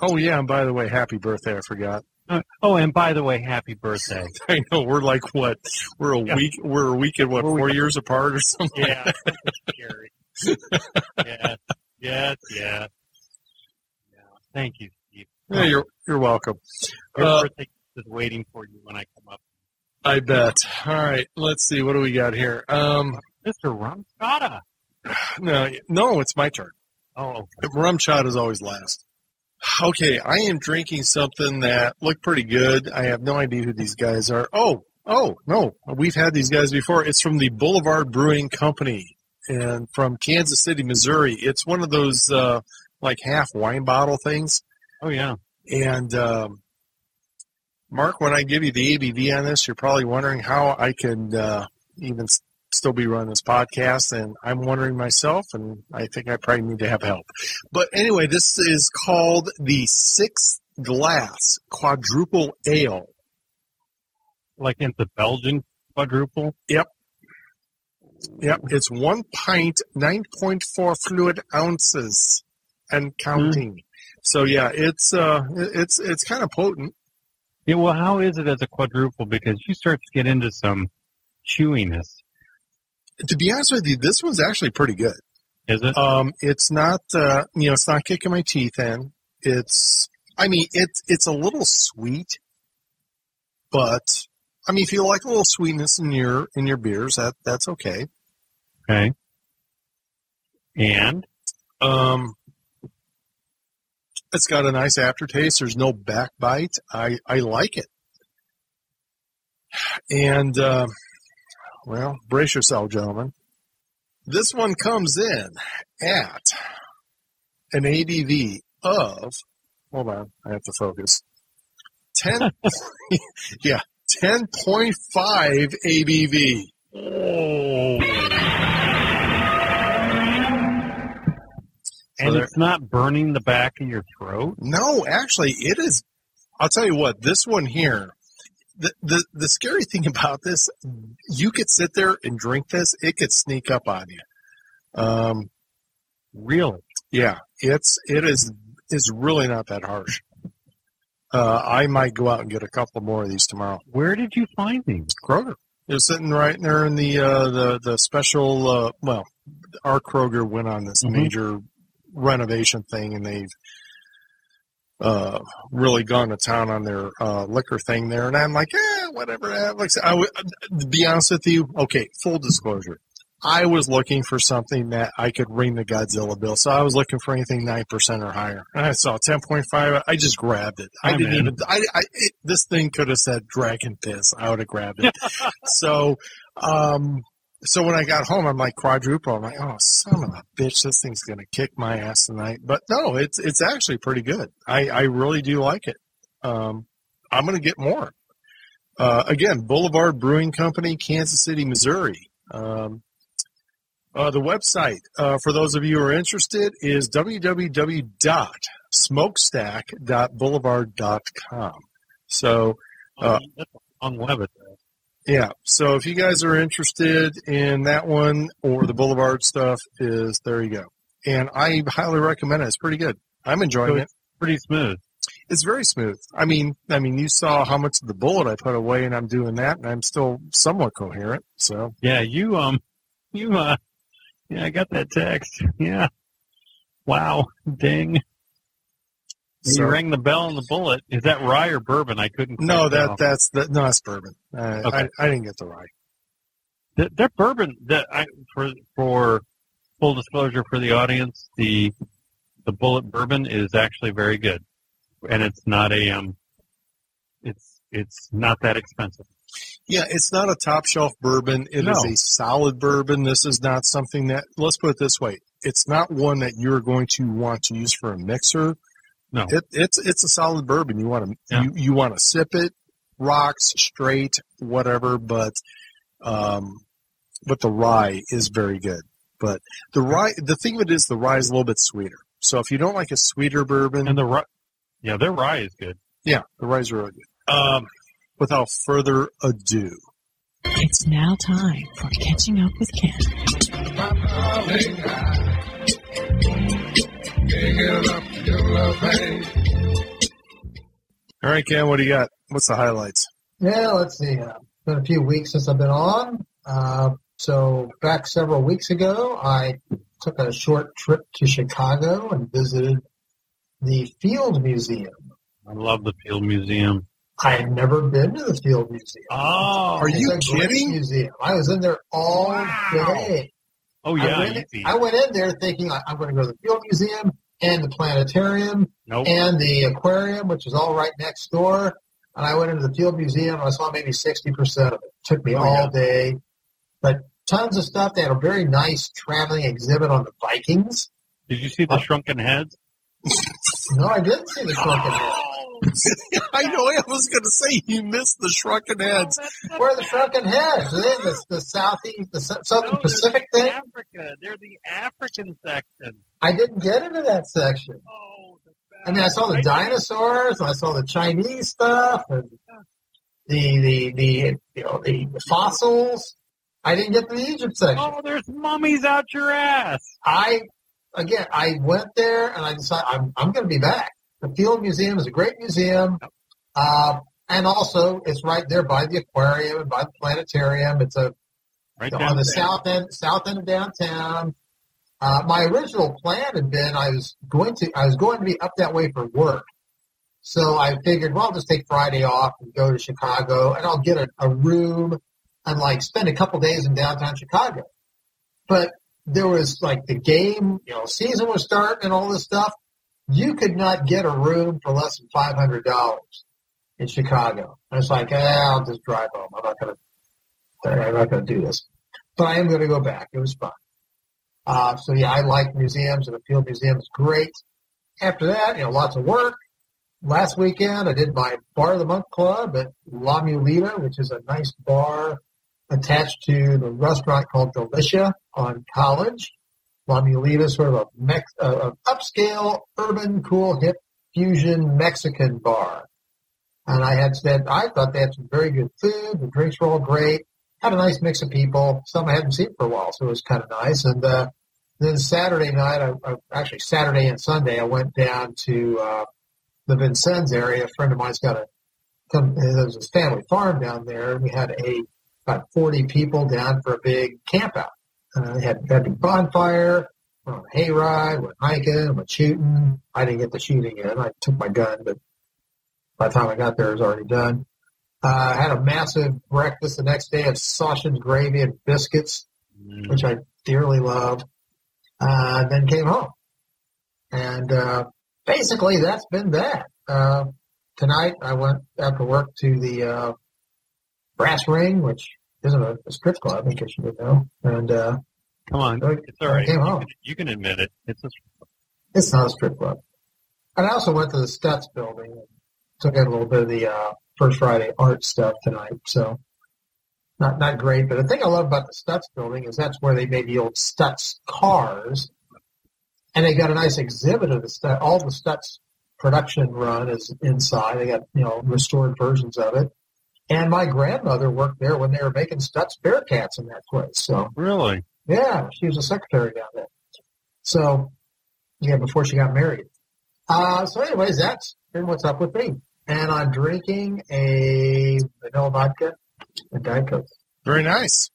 Oh yeah, and by the way, happy birthday, I forgot.
uh, oh, and by the way, happy birthday! *laughs*
I know we're like what? We're a
Yeah.
week we're a week and what,
We're-
four years apart or something?
Yeah, scary. *laughs* yes, yes, yes. Yeah. Thank you, Steve.
Yeah, you're you're welcome.
Your
Uh,
birthday is waiting for you when I come up.
I bet. All right, let's see. What do we got here? Um,
Mr. Rumscotta. *sighs*
no, no, it's my turn.
Oh,
Rum shot is always last. Okay, I am drinking something that looked pretty good. I have no idea who these guys are. Oh, oh, no, we've had these guys before. It's from the Boulevard Brewing Company and from Kansas City, Missouri. It's one of those uh, like half wine bottle things.
oh yeah.
And um, Mark, when I give you the ABV on this, you're probably wondering how I can uh, even still be running this podcast. And I'm wondering myself, and I think I probably need to have help. But anyway, this is called the Sixth Glass Quadruple Ale.
Like in the Belgian quadruple.
Yep, it's one pint, 9.4 fluid ounces, and counting. So yeah, it's uh, it's it's kind of potent.
Yeah. Well, how is it as a quadruple? Because you start to get into some chewiness.
To be honest with you, this one's actually pretty good.
Is it?
Um, it's not, uh, you know, it's not kicking my teeth in. It's, I mean, it's it's a little sweet, but I mean, if you like a little sweetness in your in your beers, that that's okay.
Okay. And
Um, it's got a nice aftertaste. There's no backbite. I I like it. And uh, well, brace yourself, gentlemen. This one comes in at an ABV of. Hold on, I have to focus. Ten. *laughs* yeah, ten point five ABV.
oh, and
there-
it's not burning the back of your throat.
No, actually, it is. I'll tell you what. This one here. The, the the scary thing *laughs* about this, you could sit there and drink this. It could sneak up on you. Um,
Really?
yeah, it's it is is really not that harsh. Uh, I might go out and get a couple more of these tomorrow.
Where did you find these?
Kroger. Was sitting right there in the uh, the the special. Uh, well, our Kroger went on this
Mhm.
major renovation thing, and they've uh, really gone to town on their uh, liquor thing there. And I'm like, eh, whatever. eh, Like, I would, be honest with you, okay. Full disclosure. I was looking for something that I could ring the Godzilla bill, so I was looking for anything nine percent or higher. And I saw ten point five. I just grabbed it. I
I'm
didn't
in.
even. I, I it, this thing could have said dragon piss. I would have grabbed it. *laughs* so, um, so when I got home, I'm like quadruple. I'm like, oh, son of a bitch, this thing's gonna kick my ass tonight. But no, it's it's actually pretty good. I I really do like it. Um, I'm gonna get more. Uh, again, Boulevard Brewing Company, Kansas City, Missouri. Um, uh, the website, uh, for those of you who are interested, is www.smokestack.boulevard.com. So, Uh,
That's long web address.
yeah. So if you guys are interested in that one or the Boulevard stuff, is there you go. And I highly recommend it. It's pretty good. I'm enjoying
So
it.
Pretty smooth.
It's very smooth. I mean, I mean, you saw how much of the Bulleit I put away, and I'm doing that, and I'm still somewhat coherent. So
Yeah, you um, you uh, yeah, I got that text. Yeah. Wow. Ding.
So-
you rang the bell on the Bulleit. Is that rye or bourbon? I couldn't.
no, that that's the no, that's bourbon. Uh,
Okay.
I, I didn't get the right.
that, that bourbon that I for for full disclosure for the audience, the the Bulleit bourbon is actually very good, and it's not a um, it's it's not that expensive.
Yeah, it's not a top shelf bourbon. It is
No.
a solid bourbon. This is not something that, let's put it this way, it's not one that you're going to want to use for a mixer.
No.
It, it's it's a solid bourbon. You want to
Yeah.
you, you want to sip it, rocks straight, whatever. But um, but the rye is very good. But the rye, the thing of it is, the rye is a little bit sweeter. So if you don't like a sweeter bourbon,
And the rye, yeah, their rye is good.
yeah, the rye is really good.
Um,
Without further ado,
It's now time for catching up with Ken.
all right, Ken, what do you got? What's the highlights?
Yeah, let's see. Uh, been a few weeks since I've been on. Uh, so back several weeks ago, I took a short trip to Chicago and visited the Field Museum.
I love the Field Museum.
I had never been to the Field Museum.
Oh,
Are you
It's a great
kidding?
Museum. I was in there all
Wow.
day.
Oh
I
yeah,
went. I went in there thinking I- I'm going to go to the Field Museum and the planetarium
Nope.
and the aquarium, which is all right next door. And I went into the Field Museum and I saw maybe 60% of it. Took me
Oh,
all
yeah.
day. But tons of stuff. They had a very nice traveling exhibit on the Vikings.
Did you see the uh, shrunken heads?
No, I didn't see the shrunken *laughs* heads. *laughs*
I know. I was going to say you missed the shrunken heads.
Where are the shrunken heads? Are they the, the southeast, the southern
No,
Pacific
they're
thing?
Africa. They're the African section.
I didn't get into that section.
Oh, the
I mean, I saw the dinosaurs, and I saw the Chinese stuff, and the the the you know the, the fossils. I didn't get to the Egypt section.
Oh, there's mummies out your ass.
I again, I went there, and I decided I'm I'm going to be back. The Field Museum is a great museum, uh, and also it's right there by the aquarium and by the planetarium. It's a
Right
on the south end, south end of downtown. Uh, my original plan had been I was going to I was going to be up that way for work, so I figured, well, I'll just take Friday off and go to Chicago, and I'll get a, a room and like spend a couple days in downtown Chicago. But there was like the game, you know, season was starting and all this stuff. You could not get a room for less than five hundred dollars in Chicago. I was like, eh, I'll just drive home. I'm not gonna I'm not to do this. But I am to go back. It was fun. Uh, so yeah, I like museums and the Field Museum is great. After that, you know, lots of work. Last weekend, I did my Bar of the Month Club at La Mulita, which is a nice bar attached to the restaurant called Delicia on College. La Mulita sort of a Mex- uh, upscale, urban, cool, hip fusion Mexican bar. And I had said, I thought they had some very good food. The drinks were all great had a nice mix of people. Some I hadn't seen for a while, so it was kind of nice. And uh, then Saturday night, I, I actually Saturday and Sunday, I went down to uh, the Vincennes area. A friend of mine's got a there's a family farm down there, we had a about 40 people down for a big camp out. Uh, had, had a bonfire, went on a hayride, went hiking, went shooting. I didn't get the shooting in. I took my gun, but by the time I got there, it was already done. Uh, had a massive breakfast the next day of sausage gravy and biscuits,
Mm.
which I dearly love. Uh, then came home. And uh, basically, that's been that. Uh, tonight, I went after work to the uh, Brass Ring, which isn't a, a strip club, in case you didn't know. And uh,
Come on,
I
it's all right. You can, you can admit it. It's a,
It's not a strip club. And I also went to the Stutz building and took in a little bit of the uh, First Friday art stuff tonight. So not not great. But the thing I love about the Stutz building is that's where they made the old Stutz cars, and they got a nice exhibit of the Stutz. All the Stutz production run is inside. They got you know restored versions of it. And my grandmother worked there when they were making Stutz Bearcats in that place. So
really.
yeah, she was a secretary down there. So, yeah, before she got married. Uh, so anyways, that's been what's up with me. And I'm drinking a vanilla vodka and Diet Coke.
Very nice.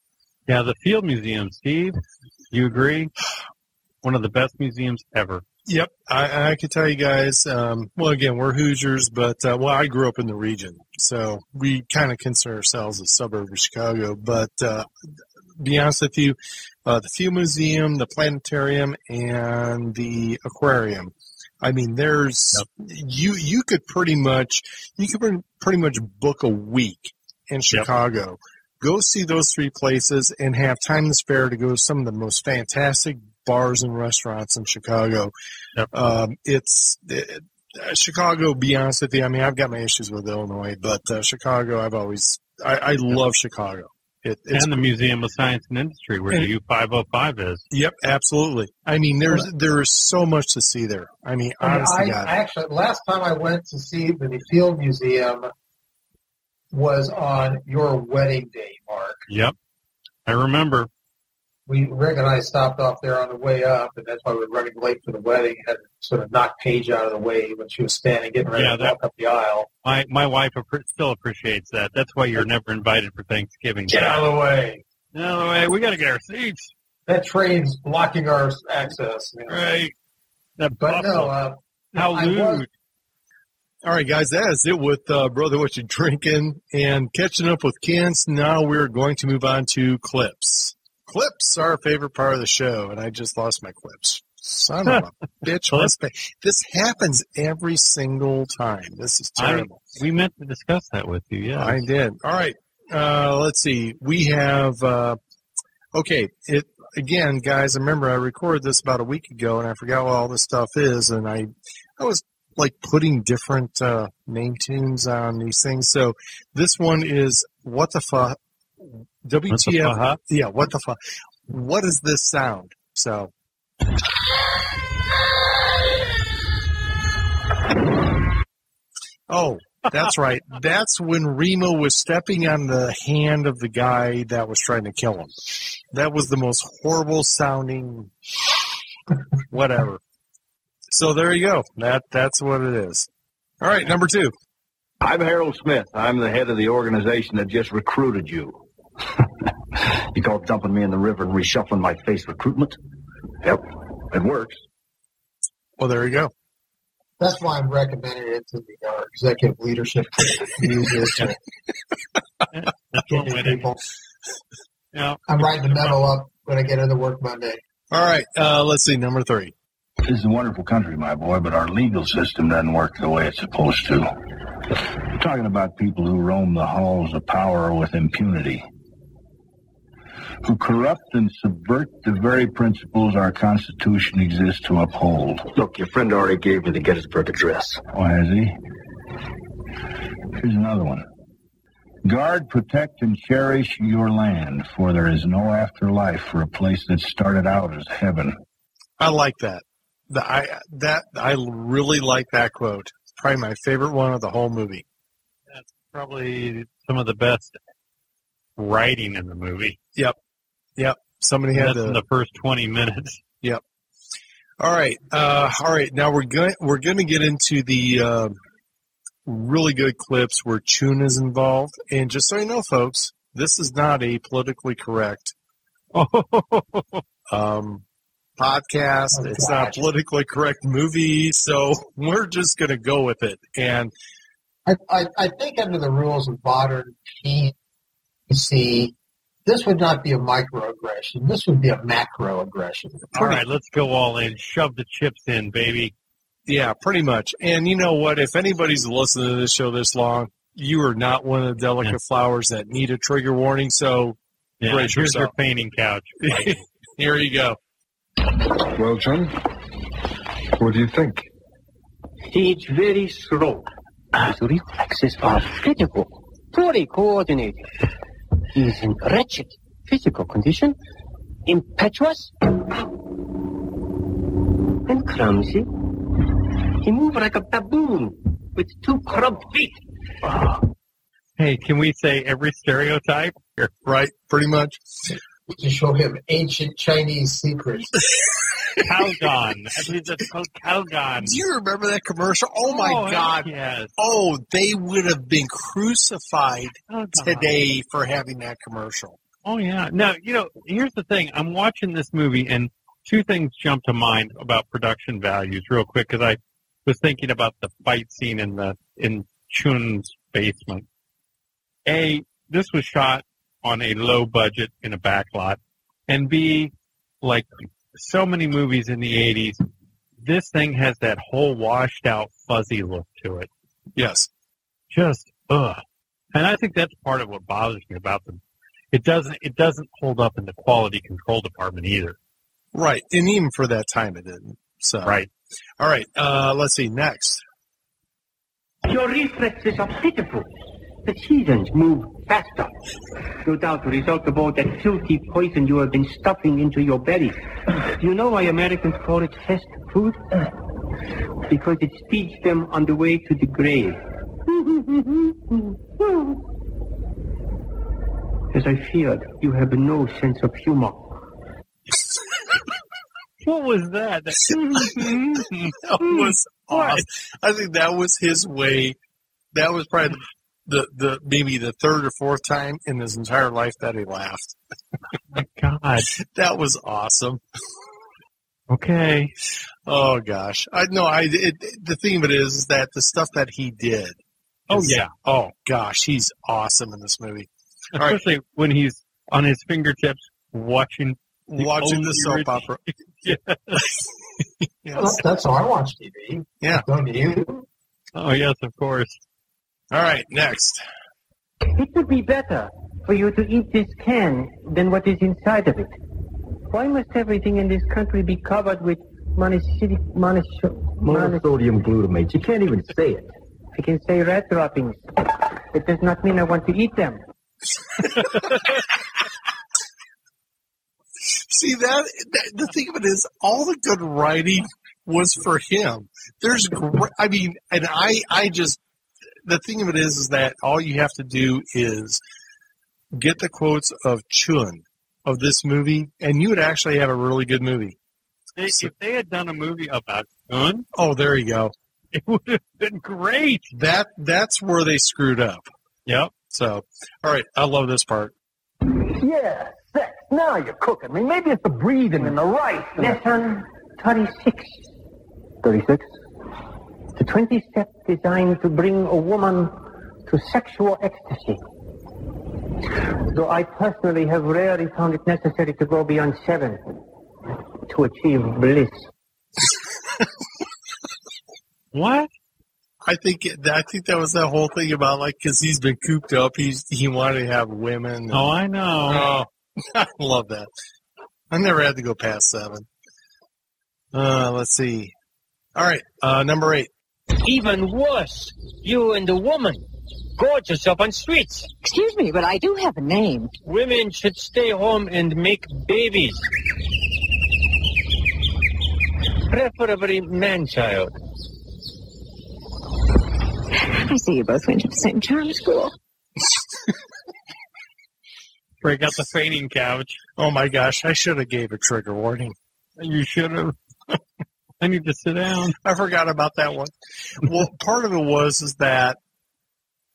Yeah, the Field Museum, Steve. You agree? One of the best museums ever.
Yep, I, I could tell you guys. Um, well, again, we're Hoosiers, but uh, well, I grew up in the region, so we kind of consider ourselves a suburb of Chicago. But uh, be honest with you, uh, the Field Museum, the planetarium, and the aquarium. I mean, there's you. You could pretty much you could pretty- pretty much book a week in Chicago. Go see those three places and have time to spare to go to some of the most fantastic bars and restaurants in Chicago.
Yep.
Um, it's it, uh, Chicago, be honest with you, I mean, I've got my issues with Illinois, but uh, Chicago, I've always, I, I love Chicago. It, it's,
and the Museum of Science and Industry, where
And-
the U505 is.
yep, absolutely. I mean, there's there is so much to see there. I mean,
I, mean, I,
God.
I actually last time I went to see the Field Museum was on your wedding day, Mark.
Yep. I remember.
We Rick and I stopped off there on the way up, and that's why we were running late for the wedding. Had to sort of knock Paige out of the way when she was standing, getting ready
Yeah,
to
that-
walk up the aisle.
My my wife still appreciates that. That's why you're never invited for Thanksgiving.
Get out of the way!
Get out of the way. We got to get our seats.
That train's blocking our access. you know.
Right. That
But no, uh,
How
I
lewd.
All right, guys, that is it with uh, Brother What You Drinking and catching up with Kents. Now we're going to move on to clips. Clips are our favorite part of the show, and I just lost my clips. Son of a *laughs* bitch. This, this happens every single time. This is
I-
terrible.
We meant to discuss that with you. Yeah.
I did. All right. Uh, let's see. We have, uh, okay. It, again, guys, remember I recorded this about a week ago and I forgot what all this stuff is. And I, I was like putting different, uh, name tunes on these things. So this one is what the fuck,
What the
WTF.
fuck?
Yeah. What the fuck? What is this sound? So. Oh, that's right. That's when Remo was stepping on the hand of the guy that was trying to kill him. That was the most horrible sounding whatever. So there you go. That that's what it is. All right, number two.
I'm Harold Smith. I'm the head of the organization that just recruited you. *laughs* you call dumping me in the river and reshuffling my face recruitment? Yep, it works.
Well, there you go.
that's why I'm recommending it to the uh, executive leadership team to use this to
That's what
get new
went in.
people.
Yeah.
I'm writing the memo up when I get into work Monday.
All right, uh, let's see. Number three.
This is a wonderful country, my boy, but our legal system doesn't work the way it's supposed to. We're talking about people who roam the halls of power with impunity, who corrupt and subvert the very principles our Constitution exists to uphold.
Look, your friend already gave me the Gettysburg Address.
Oh, has he? Here's another one. Guard, protect, and cherish your land, for there is no afterlife for a place that started out as heaven.
I like that. The, I that I really like that quote. It's probably my favorite one of the whole movie.
That's Probably some of the best writing in the movie. Yep. Yep.
Somebody had
That's
to
in the first 20 minutes. Yep.
All right, uh, all right. Now we're going we're going to get into the uh, really good clips where Chiun is involved. And just so you know, folks, this is not a politically correct *laughs* um, podcast.
Oh,
it's not a politically correct movie. So *laughs* we're just going to go with it. And
I, I, I think under the rules of modern PC, this would not be a microaggression. This would be a macroaggression.
All right, let's go all in. Shove the chips in, baby.
yeah, pretty much. And you know what? If anybody's listening to this show this long, you are not one of the delicate
Yeah.
flowers that need a trigger warning. So
Yeah,
Brace
here's your painting couch. *laughs*
here you go.
Well, Chiun, what do you think?
He is very slow. His reflexes are critical, poorly coordinated. He is in wretched physical condition, impetuous, and clumsy. He moves like a baboon with two corrupt feet.
hey, can we say every stereotype?
Right, pretty much.
To show him ancient Chinese secrets. *laughs*
Calgon. I believe that's called Calgon.
Do you remember that commercial? Oh my
Oh,
God.
Yes.
Oh, they would have been crucified oh,
Calgon.
today for having that commercial.
Oh yeah. Now you know. Here's the thing. I'm watching this movie, and two things jump to mind about production values, real quick, because I was thinking about the fight scene in the in Chiun's basement. A, this was shot on a low budget in a back lot, and B, like so many movies in the '80s, this thing has that whole washed out, fuzzy look to it.
Yes.
Just ugh. And I think that's part of what bothers me about them. It doesn't it doesn't hold up in the quality control department either.
Right. And even for that time, it didn't. So,
Right.
All right. Uh, let's see. Next.
Your reflexes are pitiful. The seasons move faster. No doubt the result of all that filthy poison you have been stuffing into your belly. Do you know why Americans call it fast food? Because it speeds them on the way to the grave. As I feared, you have no sense of humor.
What was that? *laughs*
that was awesome. I think that was his way. That was probably the, the the maybe the third or fourth time in his entire life that he laughed.
Oh my God. *laughs*
That was awesome.
Okay.
Oh gosh, I know. I it, the thing of it is, is that the stuff that he did.
Oh
is-
yeah.
Oh gosh, he's awesome in this movie. All right.
Especially when he's on his fingertips watching. The
Watching the soap
rich-
opera. *laughs*
Yeah. *laughs*
Yes.
Well, that's how I watch TV.
Yeah.
Don't you?
Oh yes, of course.
All right, next.
It would be better for you to eat this can than what is inside of it. Why must everything in this country be covered with monocytic monos- monos-
Monosodium glutamate. You can't even say it.
I can say rat droppings. It does not mean I want to eat them. *laughs*
See that, that the thing of it is, all the good writing was for him. There's, I mean, and I, I just, the thing of it is, is that all you have to do is get the quotes of Chiun of this movie, and you would actually have a really good movie.
They, if they had done a movie about Chiun,
Oh, there you go. *laughs*
it would have been great.
That, that's where they screwed up.
Yep.
So, all right, I love this part.
Yeah, sex. Now you're cooking. I mean, maybe it's the breathing and the rice. and the-
36.
36?
The 20 steps designed to bring a woman to sexual ecstasy. Though I personally have rarely found it necessary to go beyond seven to achieve bliss. *laughs*
What?
I think I think that was that whole thing about like because he's been cooped up, he's he wanted to have women. and-
Oh, I know.
Oh, *laughs* I love that. I never had to go past seven. Uh, let's see. All right, uh, number eight.
Even worse, you and the woman gorge yourself on streets.
Excuse me, but I do have a name.
Women should stay home and make babies. Preferably man-child.
I see you both went to the same charm school.
Break out the fainting couch.
Oh my gosh, I should have gave a trigger warning.
You should have. *laughs* I need to sit down. *laughs*
I forgot about that one. Well, part of it was is that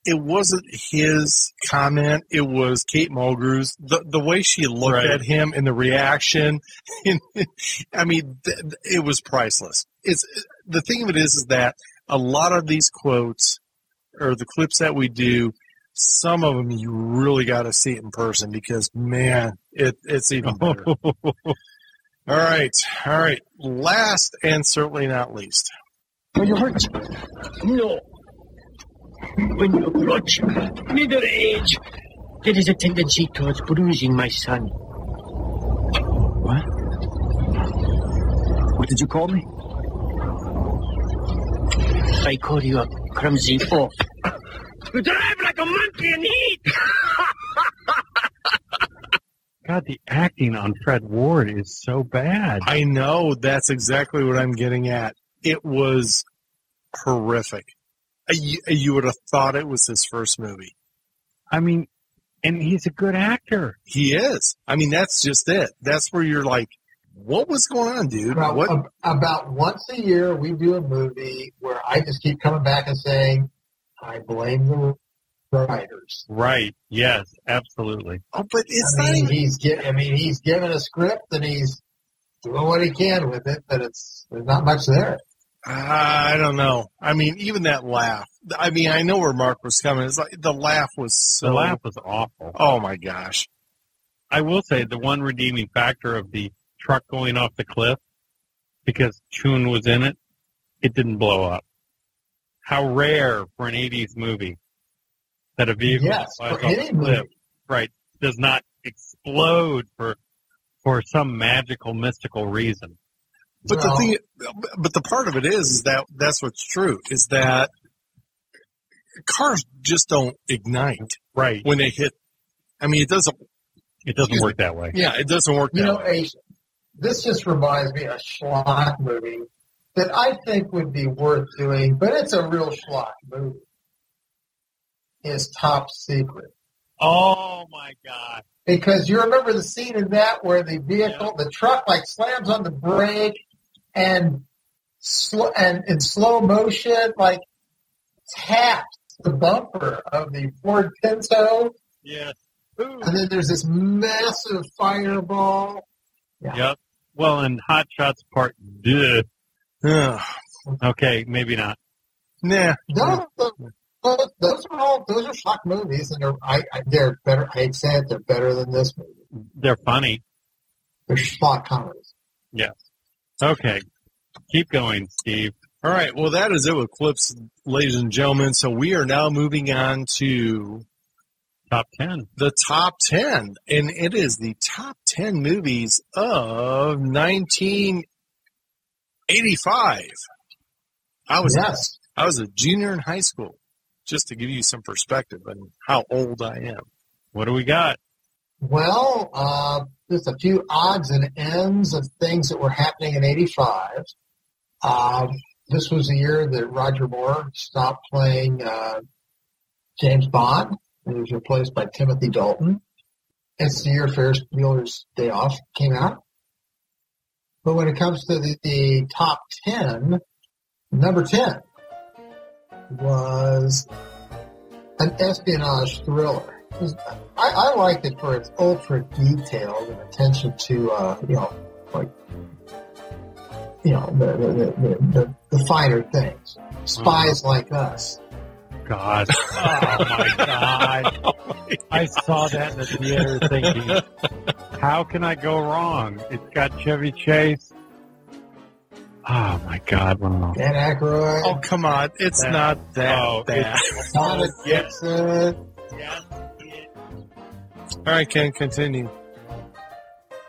it wasn't his comment; it was Kate Mulgrew's. The the way she looked
Right.
at him and the reaction, and, *laughs* I mean, th- th- it was priceless. It's the thing of it is, is that a lot of these quotes or the clips that we do, some of them you really got to see it in person because man, it it's even better. *laughs* All right, all right. Last and certainly not least.
When you hurt? No. When you approach middle age, there is a tendency towards bruising my son.
What? What did you call me?
I call you a clumsy oaf. *coughs* You drive like a monkey in heat! *laughs*
God, the acting on Fred Ward is so bad.
I know that's exactly what I'm getting at. It was horrific. Uh, You, you would have thought it was his first movie.
I mean, and he's a good actor.
He is. I mean, that's just it. That's where you're like, what was going on, dude?
About,
What?
about once a year, we do a movie where I just keep coming back and saying, I blame the writers.
Right. Yes, absolutely.
Oh, but it's
I
not
mean,
even.
he's gi- I mean, he's given a script and he's doing what he can with it, but it's there's not much there.
Ah, I don't know. I mean, even that laugh. I mean, I know where Mark was coming. It's like the laugh was so.
The laugh was awful.
Oh my gosh.
I will say the one redeeming factor of the truck going off the cliff, because Chiun was in it, it didn't blow up. How rare for an 80s movie that a vehicle
Yes,
flies off
any
the cliff, right, does not explode for for some magical, mystical reason.
But
Well-
the thing, but the part of it is, is that that's what's true is that cars just don't ignite
Right.
when they hit. I mean, it doesn't.
It doesn't
Excuse
work that way.
Yeah, it doesn't work
You
that
know,
way.
a, this just reminds me of a schlock movie that I think would be worth doing, but it's a real schlock movie. Is Top Secret.
Oh my god.
Because you remember the scene in that where the vehicle, the truck, like slams on the brake and sl- and in slow motion, like taps the bumper of the Ford Pinto,
Yes.
and then there's this massive fireball.
Yep. Well, in Hot Shots Part
Two.
Okay, maybe not.
nah.
Those, those, those are all those are shock movies, and they're I, I, they're better. I hate to say it, they're better than this movie.
They're funny.
They're schlock comedies.
Yes. Okay. Keep going, Steve.
All right. Well, that is it with clips, ladies and gentlemen. So we are now moving on to
Top 10.
the top 10 and it is the top 10 movies of 1985 i was
yes.
i was a junior in high school just to give you some perspective on how old i am
What do we got?
Well, uh, just a few odds and ends of things that were happening in '85. Um, this was the year that Roger Moore stopped playing uh, James Bond and was replaced by Timothy Dalton. It's the year Ferris Bueller's Day Off came out. But when it comes to the, the top 10, number 10 was an espionage thriller. Was- I, I liked it for its ultra detailed and attention to, uh, you know, like, you know, the, the, the, the, the finer things. Spies like us.
God. *laughs* Oh my God. I saw that in the theater thinking, how can I go wrong? It's got Chevy Chase. Oh my God. Wow.
Dan Aykroyd,
oh come on it's
That-
not that
oh,
bad *laughs*
Sonic *laughs*
yes.
Dixon.
all right ken continue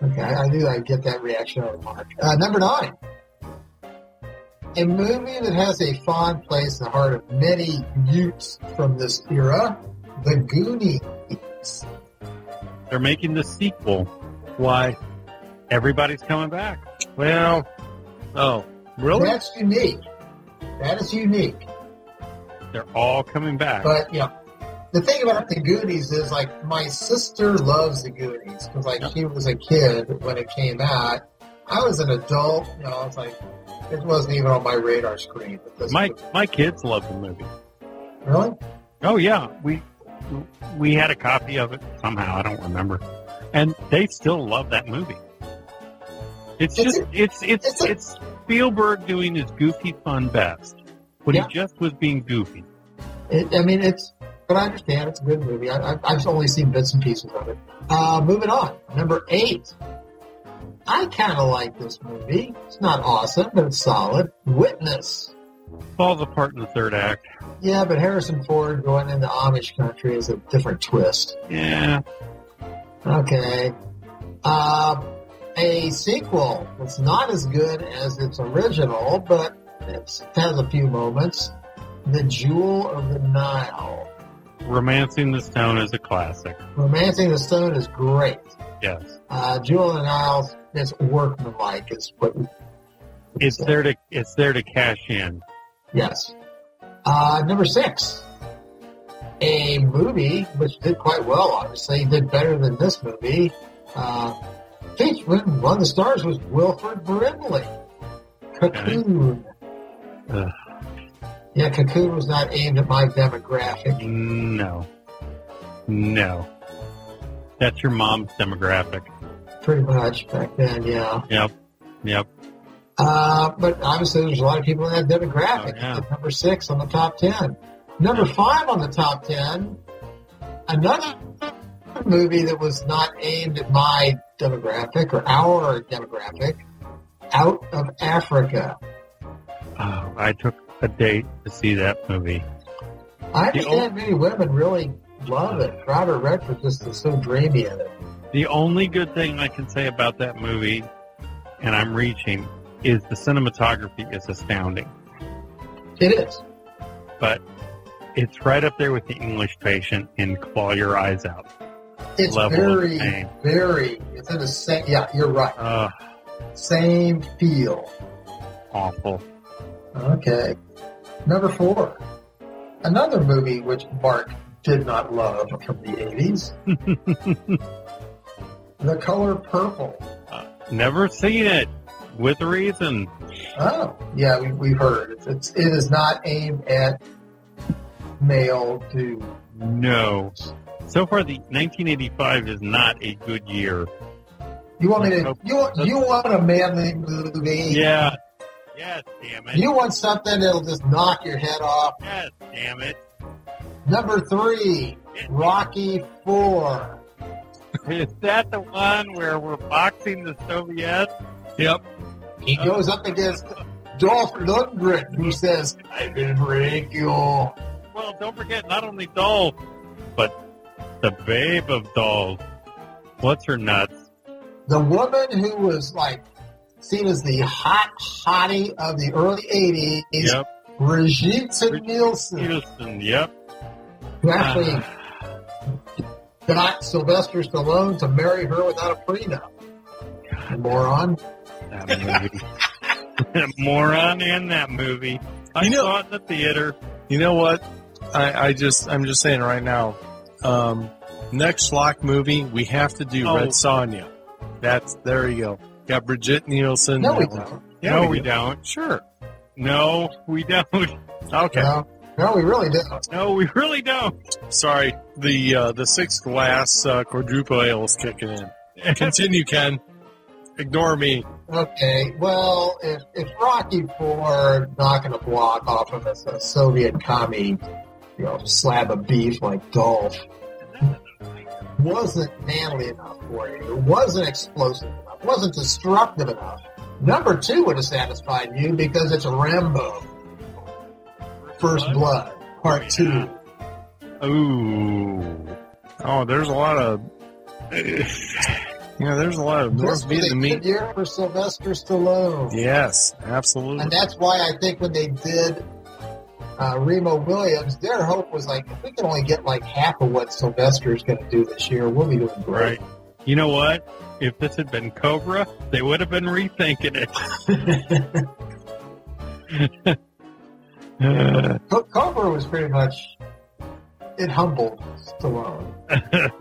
Okay, I knew I'd get that reaction out of Mark. Uh, number nine. A movie that has a fond place in the heart of many youths from this era, The Goonies.
They're making the sequel.
why
Everybody's coming back.
well oh really
That's unique. That is unique.
They're all coming back.
But, know, the thing about The Goonies is, like, my sister loves The Goonies because, like, she was a kid when it came out. I was an adult, you know, it's like, it wasn't even on my radar screen. But this
my
was-
my kids love the movie.
really?
Oh yeah, we we had a copy of it somehow. I don't remember, and they still love that movie. It's just it's it's
it's a-
it's Spielberg doing his goofy fun best when
Yeah.
he just was being goofy.
It, I mean, it's, but I understand it's a good movie. I, I, I've only seen bits and pieces of it. Uh, moving on. Number eight. I kind of like this movie. It's not awesome, but it's solid. Witness.
Falls apart in the third act.
Yeah, but Harrison Ford going into Amish country is a different twist.
Yeah,
Okay. Uh, a sequel that's not as good as its original, but it's, it has a few moments. The Jewel of the Nile.
Romancing the Stone is a classic.
Romancing the Stone is great.
Yes,
Uh, Jewel of the Nile is workmanlike, is what
it's there to it's there to cash in.
Yes. Uh, number six. A movie which did quite well, obviously, did better than this movie. Uh, one of the stars was Wilford Brimley. Cocoon.
Ugh.
Yeah, Cocoon was not aimed at my demographic.
No, no, that's your mom's demographic.
Pretty much back then, yeah.
Yep, yep.
Uh, but obviously, there's a lot of people in that demographic.
Oh, yeah.
Number six on the top ten. Number five on the top ten. Another movie that was not aimed at my demographic or our demographic. Out of Africa.
Oh, I took a date to see that movie.
I
The
understand many women really love it. Robert Redford just is so dreamy in it.
The only good thing I can say about that movie, and I'm reaching, is the cinematography is astounding.
It is.
But It's right up there with the English patient in Claw Your Eyes Out.
It's very, very. It's in the same. Yeah, you're right.
Uh,
Same feel.
awful.
Okay. Number four. Another movie which Mark did not love from the 80s. *laughs* the Color Purple.
Never seen it. With a reason.
Oh, yeah, we, we've heard. It's, it's, it is not aimed at male dudes.
No. So far, the 1985 is not a good year.
You want me to? You want you want a manly movie?
Yeah. Yes, damn it.
You want something that'll just knock your head off?
Yes, damn it.
Number three, Rocky Four.
Is that the one where we're boxing the Soviets?
Yep.
He uh, goes up against Dolph Lundgren, who says, "I will break you."
Well, don't forget, not only Dolph, but the babe of dolls. What's her nuts?
The woman who was like seen as the hot hottie of the early '80s,
Yep.
Brigitte Nielsen,
Peterson, yep.
who actually got Sylvester Stallone to marry her without a prenup. Moron.
That movie. *laughs* Moron in that movie. I
You know-
saw it in the theater.
You know what? I, I just I'm just saying right now. Um, next lock movie, we have to do
Oh.
Red Sonja. That's there you go. Got Brigitte Nielsen.
No, we don't.
Yeah,
no,
we
we
do.
don't.
Sure.
No, we don't. *laughs*
Okay.
No, no, we really don't.
No, we really don't.
Sorry. The uh, the sixth glass uh, quadruple ale is kicking in. *laughs* Continue, Ken. Ignore me.
Okay, well, if, if Rocky Four knocking a block off of a, a Soviet commie, you know, slab of beef like Dolph, wasn't manly enough for you, It wasn't explosive enough, It wasn't destructive enough, number two would have satisfied you because it's Rambo. First Blood, Part Two.
Ooh.
Oh, there's a lot of. Yeah, there's a lot of North Vietnamese.
year for Sylvester Stallone.
Yes, absolutely.
And that's why I think when they did uh, Remo Williams, their hope was like, if we can only get like half of what Sylvester is going to do this year, we'll be doing great.
Right. You know what? If this had been Cobra, they would have been rethinking it. *laughs*
Co- Cobra was pretty much, it humbled Stallone. *laughs*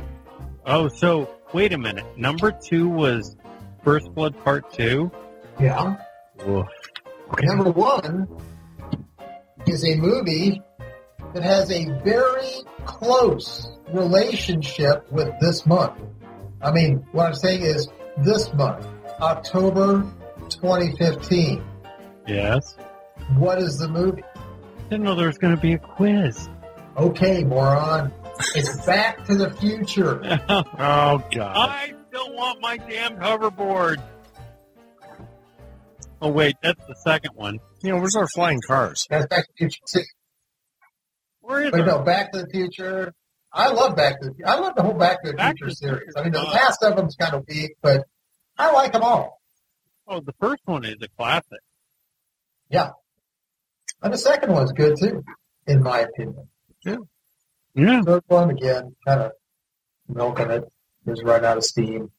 oh, so wait a minute. Number two was First Blood Part Two.
Yeah. Number one is a movie that has a very close relationship with this month. I mean, what I'm saying is this month, October 2015.
Yes.
What is the movie?
I Didn't know there was going to be a quiz.
Okay, moron. It's Back to the Future. *laughs*
oh God.
I still want my damn hoverboard. Oh wait, that's the second one.
You know, where's our flying cars?
That's Back to the Future.
is
But
it?
no, Back to the Future. I love Back to the I love the whole Back to the
Back to
Future
the
series. I mean, the
is
last of them's kind of weak, but I like them all.
Oh, the first one is a classic.
Yeah, and the second one's good too, in my opinion.
Yeah, yeah.
Third one, again, kind of milking it. Just run out of steam.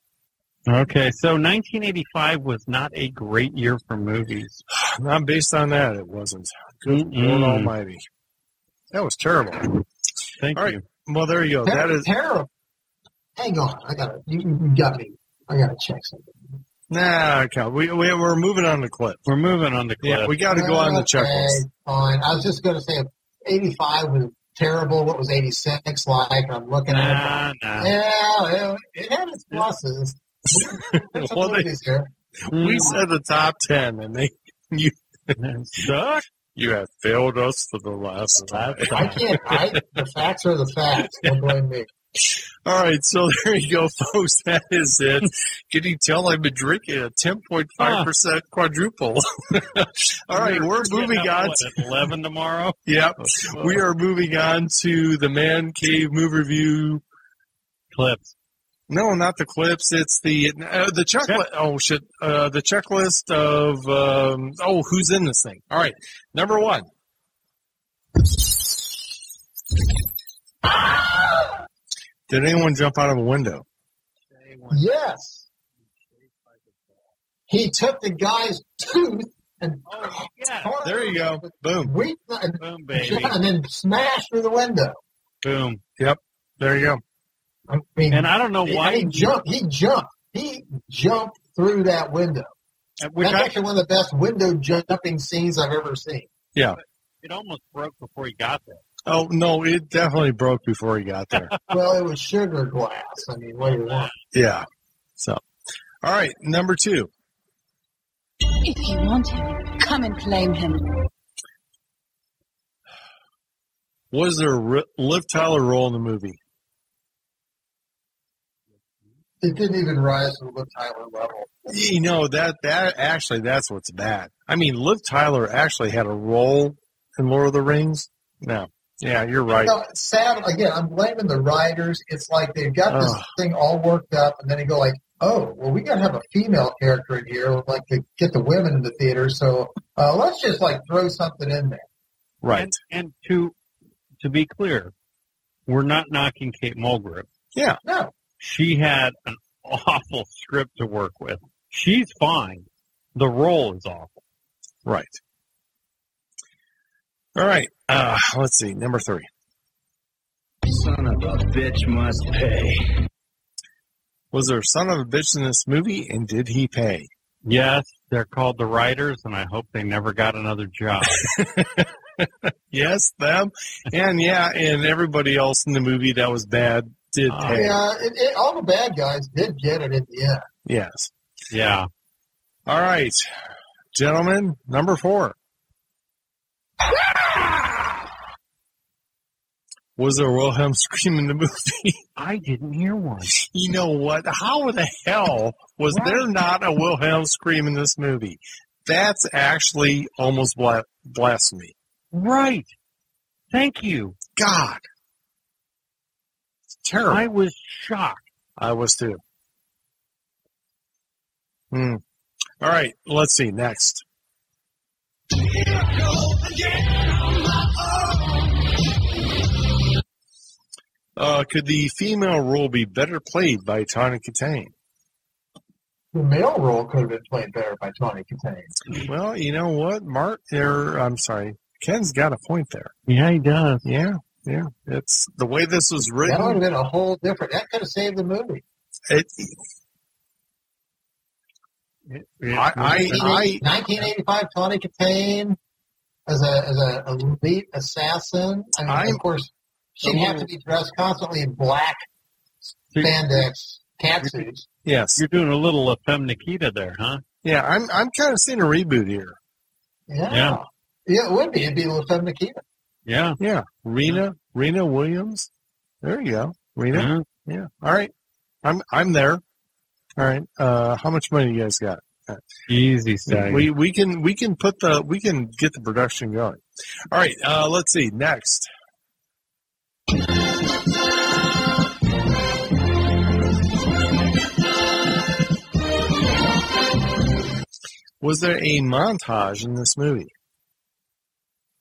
Okay, so 1985 was not a great year for movies. *sighs*
Not based on that, it wasn't. Good. Lord Almighty. That was terrible.
Thank
All right.
you.
Well, there you go. That
Ter-
is
terrible. Hang on, I gotta. You, you got me. I gotta check something.
nah. Okay. We, we we're moving on to clip.
We're moving on the clip.
Yeah, we got to go on the checklist.
Fine. I was just gonna say, 85 was terrible. What was 86 like? I'm looking at it.
nah, nah.
Yeah, it, it had its pluses. There's some
Well, they- We mm. said the top ten, and they *laughs* you
Suck.
you have failed us for the last time.
I can't. I, the facts are the facts. Don't blame me.
All right, so *laughs* there you go, folks. That is it. Can you tell I've been drinking a ah. ten point five percent quadruple? *laughs* All right, we're moving
Getting up,
on.
what,
To,
11 tomorrow.
yep, we are moving on to the Man Cave Movie Review.
clips.
No, not the clips. It's the uh, the checklist. Oh shit! Uh, the checklist of um, oh, who's in this thing? All right, number one. Did anyone jump out of a window?
Yes. He took the guy's tooth and
Oh, yeah.
There you go. Boom.
Weak,
Boom, baby.
and then smashed through the window.
Boom. Yep.
There you go.
I mean,
And I don't know
he,
why
he jumped. He jumped. He jumped through that window.
Which
That's
I,
actually one of the best window jumping scenes I've ever seen.
Yeah, it almost broke before he got there.
Oh no, it definitely broke before he got there. *laughs*
Well, it was sugar glass. I mean, what do you want?
yeah. So, all right, number two.
If you want him, come and claim him.
Was there a Ri- Liv Tyler role in the movie?
It didn't even rise to the Liv Tyler level.
You know that that actually that's what's bad. I mean, Liv Tyler actually had a role in Lord of the Rings. No, yeah, you're right.
No, it's sad. Again, I'm blaming the writers. It's like they've got this
Ugh.
thing all worked up, and then they go like, "Oh, well, we got to have a female character in here, like to get the women in the theater. So uh, let's just like throw something in there."
Right.
And, and to to be clear, we're not knocking Kate Mulgrew. Yeah.
No,
She had an *laughs* awful script to work with. She's fine. The role is awful.
Right. All right. Uh, let's see. Number three.
Son of a bitch must pay.
Was there a son of a bitch in this movie, and did he pay?
Yes, they're called the writers, and I hope they never got another job. *laughs* *laughs*
Yes, them, and yeah, and everybody else in the movie that was bad did
ah,
pay.
yeah, it, it, all the bad guys did get it in the end.
Yes.
yeah.
All right, gentlemen. Number four. Was there a Wilhelm scream in the movie? *laughs*
I didn't hear one.
you know what? How the hell was there not a Wilhelm scream in this movie? That's actually almost bla- blasphemy.
Right. Thank you.
God. It's terrible.
I was shocked.
I was too. Hmm. All right, let's see. Next. Uh, could the female role be better played by Tawny Kitaen?
The male role could have been played better by Tawny Kitaen.
Well, you know what, Mark? There, I'm sorry, Ken's got a point there.
Yeah, he does.
Yeah, yeah. It's the way this was written.
That would have been a whole different. That could have saved the movie.
It, I, I, I,
1985, Tawny Kitaen as a as a elite assassin. I mean,
I'm-
of course, she'd have to be dressed constantly in black spandex catsuits.
yes,
You're doing a little of Femme Nikita there, huh?
yeah. I'm, I'm kind of seeing a reboot here.
Yeah.
Yeah.
yeah, it would be. It'd be a little Femme Nikita.
Yeah.
Yeah, Rena, Rena Williams. There you go, Rena.
Yeah.
Yeah. All right, I'm, I'm there. All right. Uh, how much money you guys got?
Easy study.
We we can we can put the we can get the production going. All right. Uh, let's see. Next. Was there a montage in this movie?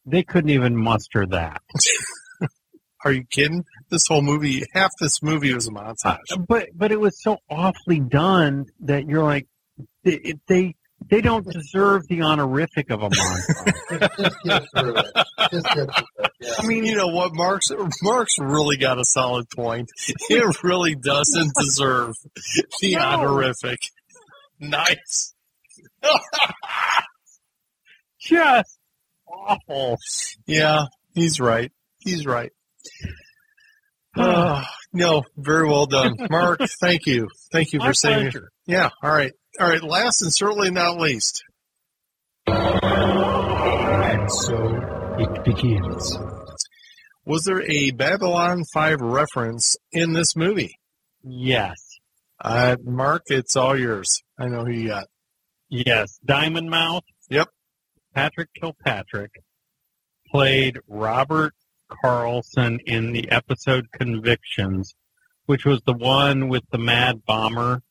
They couldn't even muster that. *laughs*
Are you kidding? This whole movie, half this movie was a montage.
But but it was so awfully done that you're like they they, they don't deserve the honorific of a montage. *laughs*
Just, just get through it. Just get through it. Yeah.
I mean, you know what? Mark's Mark's really got a solid point. It really doesn't deserve the
No.
honorific. Nice. *laughs*
Just awful.
Yeah, he's right. He's right. Uh, *sighs* no, very well done, *laughs* Mark. Thank you. Thank you
My
for saying.
pleasure.
Yeah. All right. All right. Last and certainly not least.
And so it begins.
Was there a Babylon 5 reference in this movie?
Yes.
Uh, Mark, it's all yours. I know who you got.
Yes. Diamond Mouth. Patrick Kilpatrick played Robert Carlson in the episode Convictions, which was the one with the Mad Bomber,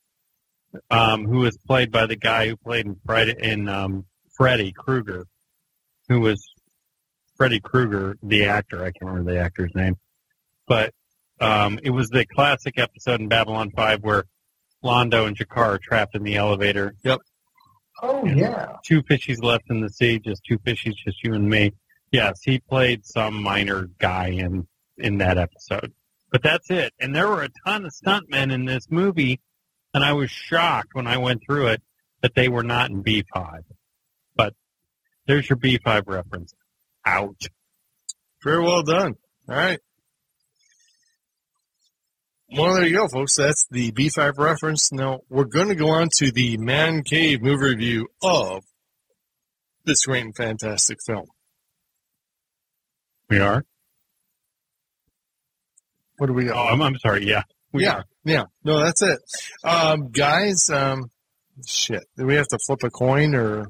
um, who was played by the guy who played in Friday in um, Freddy Krueger, who was Freddy Krueger, the actor. I can't remember the actor's name. but um, it was the classic episode in Babylon 5 where Londo and G'Kar are trapped in the elevator.
Yep.
Oh yeah.
Two fishies left in the sea, just two fishies, just you and me. Yes, he played some minor guy in in that episode. But that's it. And there were a ton of stuntmen in this movie, and I was shocked when I went through it that they were not in B5. But there's your B5 reference. Out.
Very well done. All right. Well, there you go, folks. That's the B5 reference. Now, we're going to go on to the Man Cave movie review of this great and fantastic film.
We are?
What do we
Oh, I'm, I'm sorry. Yeah. We
yeah,
are.
yeah. No, that's it. Um, guys, um, shit. Do we have to flip a coin or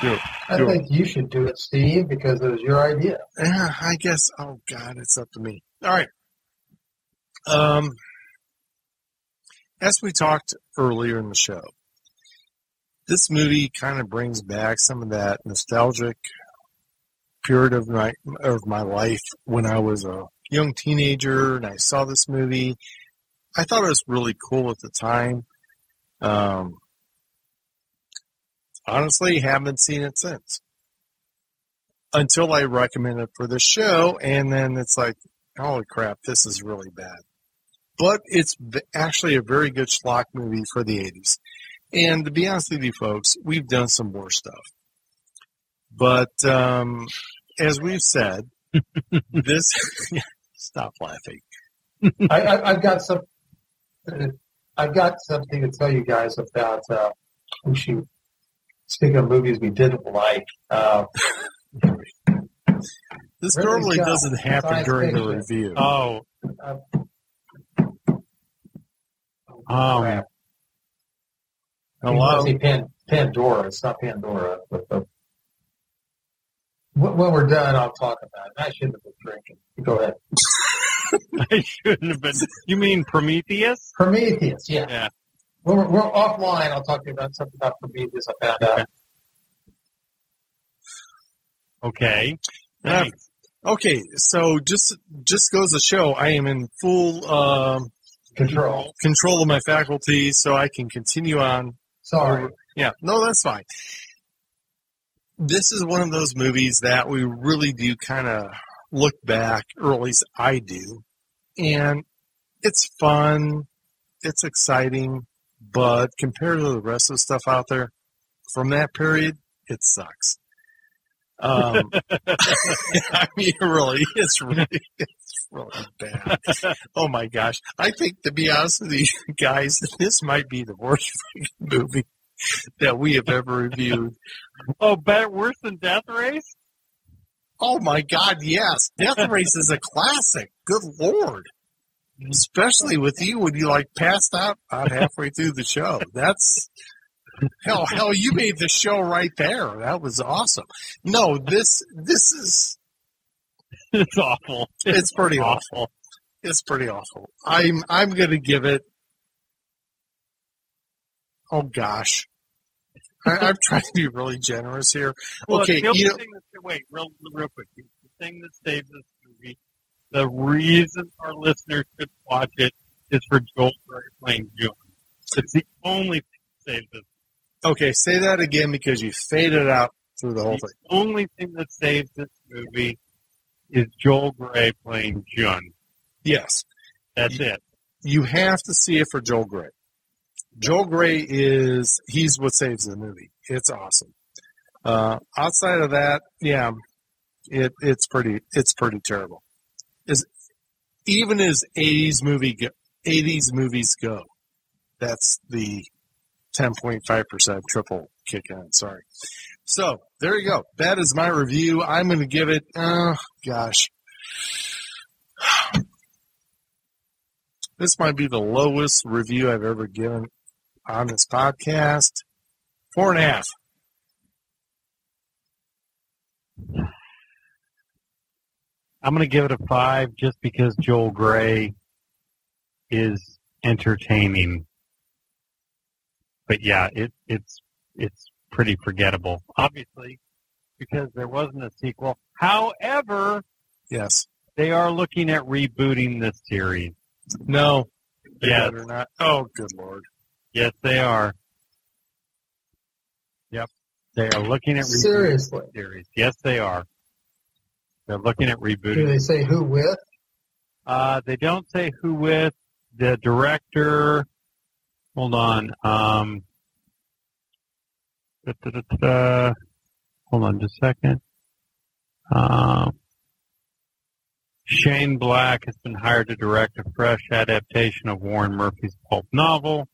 do it?
I
Do it.
think you should do it, Steve, because it was your idea.
Yeah, I guess. Oh God, it's up to me. All right. Um, as we talked earlier in the show, this movie kind of brings back some of that nostalgic period of my of my life when I was a young teenager and I saw this movie. I thought it was really cool at the time. Um, honestly, haven't seen it since until I recommend it for the show, and then it's like, holy crap, this is really bad. But it's actually a very good schlock movie for the 80s. And to be honest with you folks, we've done some worse stuff. But um, as we've said, *laughs* this. *laughs* stop laughing.
I, I, I've got some. I've got something to tell you guys about. Uh, shoot. Speaking of movies we didn't like, uh, *laughs*
This normally doesn't happen
science
during the review.
Oh,
uh,
um,
crap.
Hello?
I say Pan, Pandora. It's not Pandora. But the, when when we're done, I'll talk about it. I shouldn't have been drinking. Go ahead. *laughs*
I shouldn't have been. You mean Prometheus?
Prometheus, yeah.
Yeah.
When we're, we're offline, I'll talk to you about something about Prometheus I found out.
Okay.
Yeah.
Thanks.
Okay, so just just goes to show I am in full um,
Control.
control of my faculties, so I can continue on.
Sorry.
Yeah, no, that's fine. This is one of those movies that we really do kind of look back, or at least I do, and it's fun, it's exciting, but compared to the rest of the stuff out there from that period, it sucks. Um, *laughs* I mean, really, it's really, really bad. Oh my gosh! I think, to be honest with you *laughs* guys, *laughs* this might be the worst movie that we have ever reviewed.
Oh, better worse than Death Race?
Oh my God! Yes, Death Race is a classic. Good lord! Especially with you when you like passed out about halfway through the show. That's hell. Hell, you made the show right there. That was awesome. No, this this is *laughs*
It's awful.
it's pretty awful. It's pretty awful. I'm I'm gonna give it. Oh gosh, I, I'm *laughs* trying to be really generous here.
Well,
okay,
the only
you know,
thing that, wait, real, real quick. The thing that saves this movie, the reason our listeners should watch it is for Joel playing Chiun. It's the only thing that saves this.
okay, say that again because you faded out through the whole
The
thing.
only thing that saves this movie is Joel Grey playing Chiun.
Yes,
That's it.
you have to see it for Joel Grey. Joel Grey is he's what saves the movie. It's awesome. Uh, outside of that, yeah, it it's pretty it's pretty terrible. Is even as eighties movie go, eighties movies go, that's the ten point five percent triple kick in. Sorry. So there you go. That is my review. I'm going to give it. Oh gosh. This might be the lowest review I've ever given on this podcast. Four and a half.
I'm going to give it a five just because Joel Grey is entertaining. But yeah, it, it's it's pretty forgettable. Obviously, because there wasn't a sequel. However,
Yes.
They are looking at rebooting this series.
No. They
Yes.
better not. Oh, good lord.
Yes, they are. Yep. They are looking at rebooting
Seriously.
the series. Yes, they are. They're looking at rebooting.
Do
rebooting.
they say who with?
Uh, they don't say who with. The director. Hold on. Um, da, da, da, da, da. hold on just a second. Um, Shane Black has been hired to direct a fresh adaptation of Warren Murphy's pulp novel.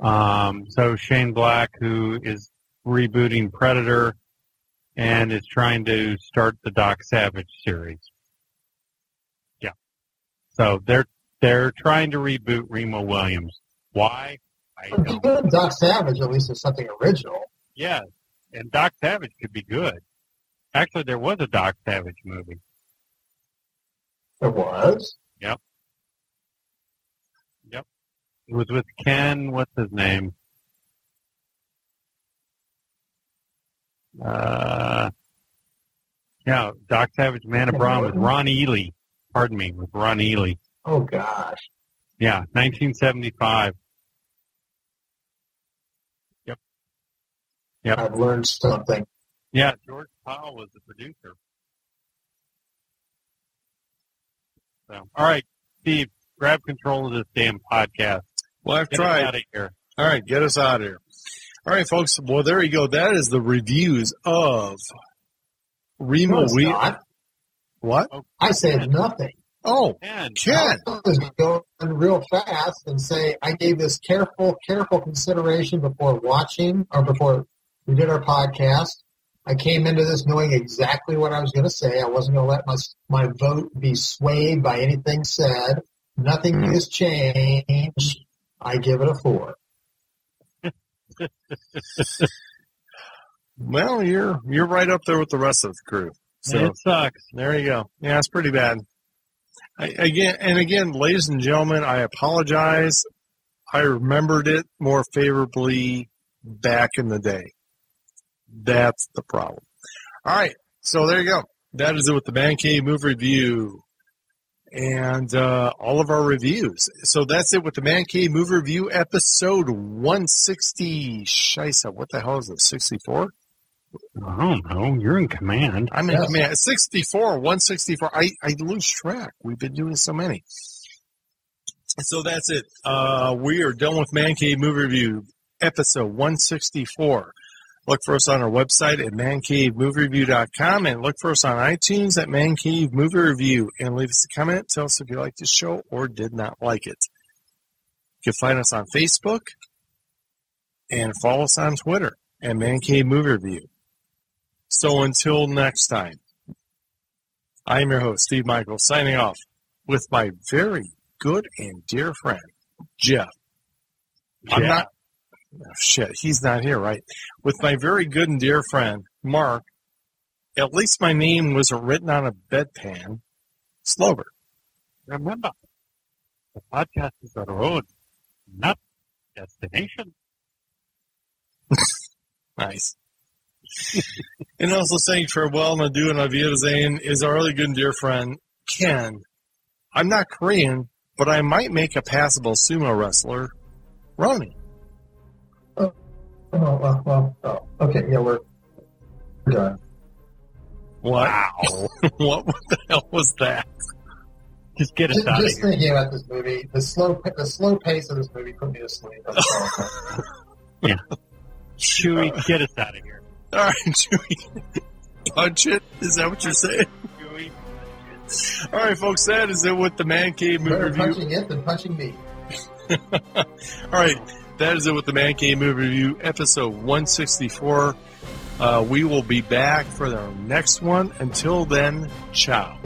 Um, so Shane Black, who is rebooting Predator and is trying to start the Doc Savage series. Yeah. So they're they're trying to reboot Remo Williams. Why? I don't.
Doc Savage at least is something original.
Yes, and Doc Savage could be good. Actually, there was a Doc Savage movie.
There was.
Yep. Yep. It was with Ken. What's his name? Uh, yeah, Doc Savage, Man of Bronze with Ron Ely. Pardon me, with Ron Ely.
Oh gosh.
Yeah, 1975. Yep.
I've learned something.
Yeah, George Pal was the producer. So, all right, Steve, grab control of this damn podcast.
Well, I've
Get us
tried.
out of here.
All right, get us out of here. All right, folks. Well, there you go. That is the reviews of
No,
Remo
it's
Wheel.
not.
What?
Oh, I said nothing.
Oh,
Ken,
Ken.
I was going real fast and say I gave this careful, careful consideration before watching or before we did our podcast. I came into this knowing exactly what I was going to say. I wasn't going to let my my vote be swayed by anything said. Nothing mm. has changed. I give it a four. *laughs*
Well, you're you're right up there with the rest of the crew. So
it sucks.
there you go. Yeah, it's pretty bad. I, again and again, ladies and gentlemen, I apologize. I remembered it more favorably back in the day. That's the problem. All right, so there you go. That is it with the Man Cave Movie Review and uh, all of our reviews. So that's it with the Man Cave Movie Review episode 160. Shisa, what the hell is it? 64?
I don't know. You're in command.
I'm in
Yes.
command. 64, 164. I, I lose track. We've been doing so many. So that's it. Uh, we are done with Man Cave Movie Review, episode 164. Look for us on our website at mancavemoviereview.com and look for us on iTunes at Man Cave Movie Review and leave us a comment. Tell us if you liked the show or did not like it. You can find us on Facebook and follow us on Twitter at Man Cave Movie Review. So until next time, I am your host, Steve Michael, signing off with my very good and dear friend, Jeff. I'm not, oh, shit, he's not here, right? With my very good and dear friend, Mark, at least my name wasn't written on a bedpan. Slover.
Remember, the podcast is a road, not destination. *laughs*
Nice. *laughs* and also saying farewell and adieu and Avier is our really good and dear friend, Ken. I'm not Korean, but I might make a passable sumo wrestler, Ronnie.
Oh, well, well, oh, okay, yeah, we're we're done.
What? *laughs* what the hell was that?
Just get us
Just,
out of here.
just
here.
thinking about this movie, the slow, the slow pace of this movie put me to sleep. I'm sorry.
Chewy, get us out of here.
All right, *laughs* Chewy. Punch it. Is that what you're saying?
Chewy.
All right, folks, that is it with the Man Cave Movie
Better
Review.
punching it than punching me. *laughs*
All right, that is it with the Man Cave Movie Review, episode 164. Uh, we will be back for our next one. Until then, ciao.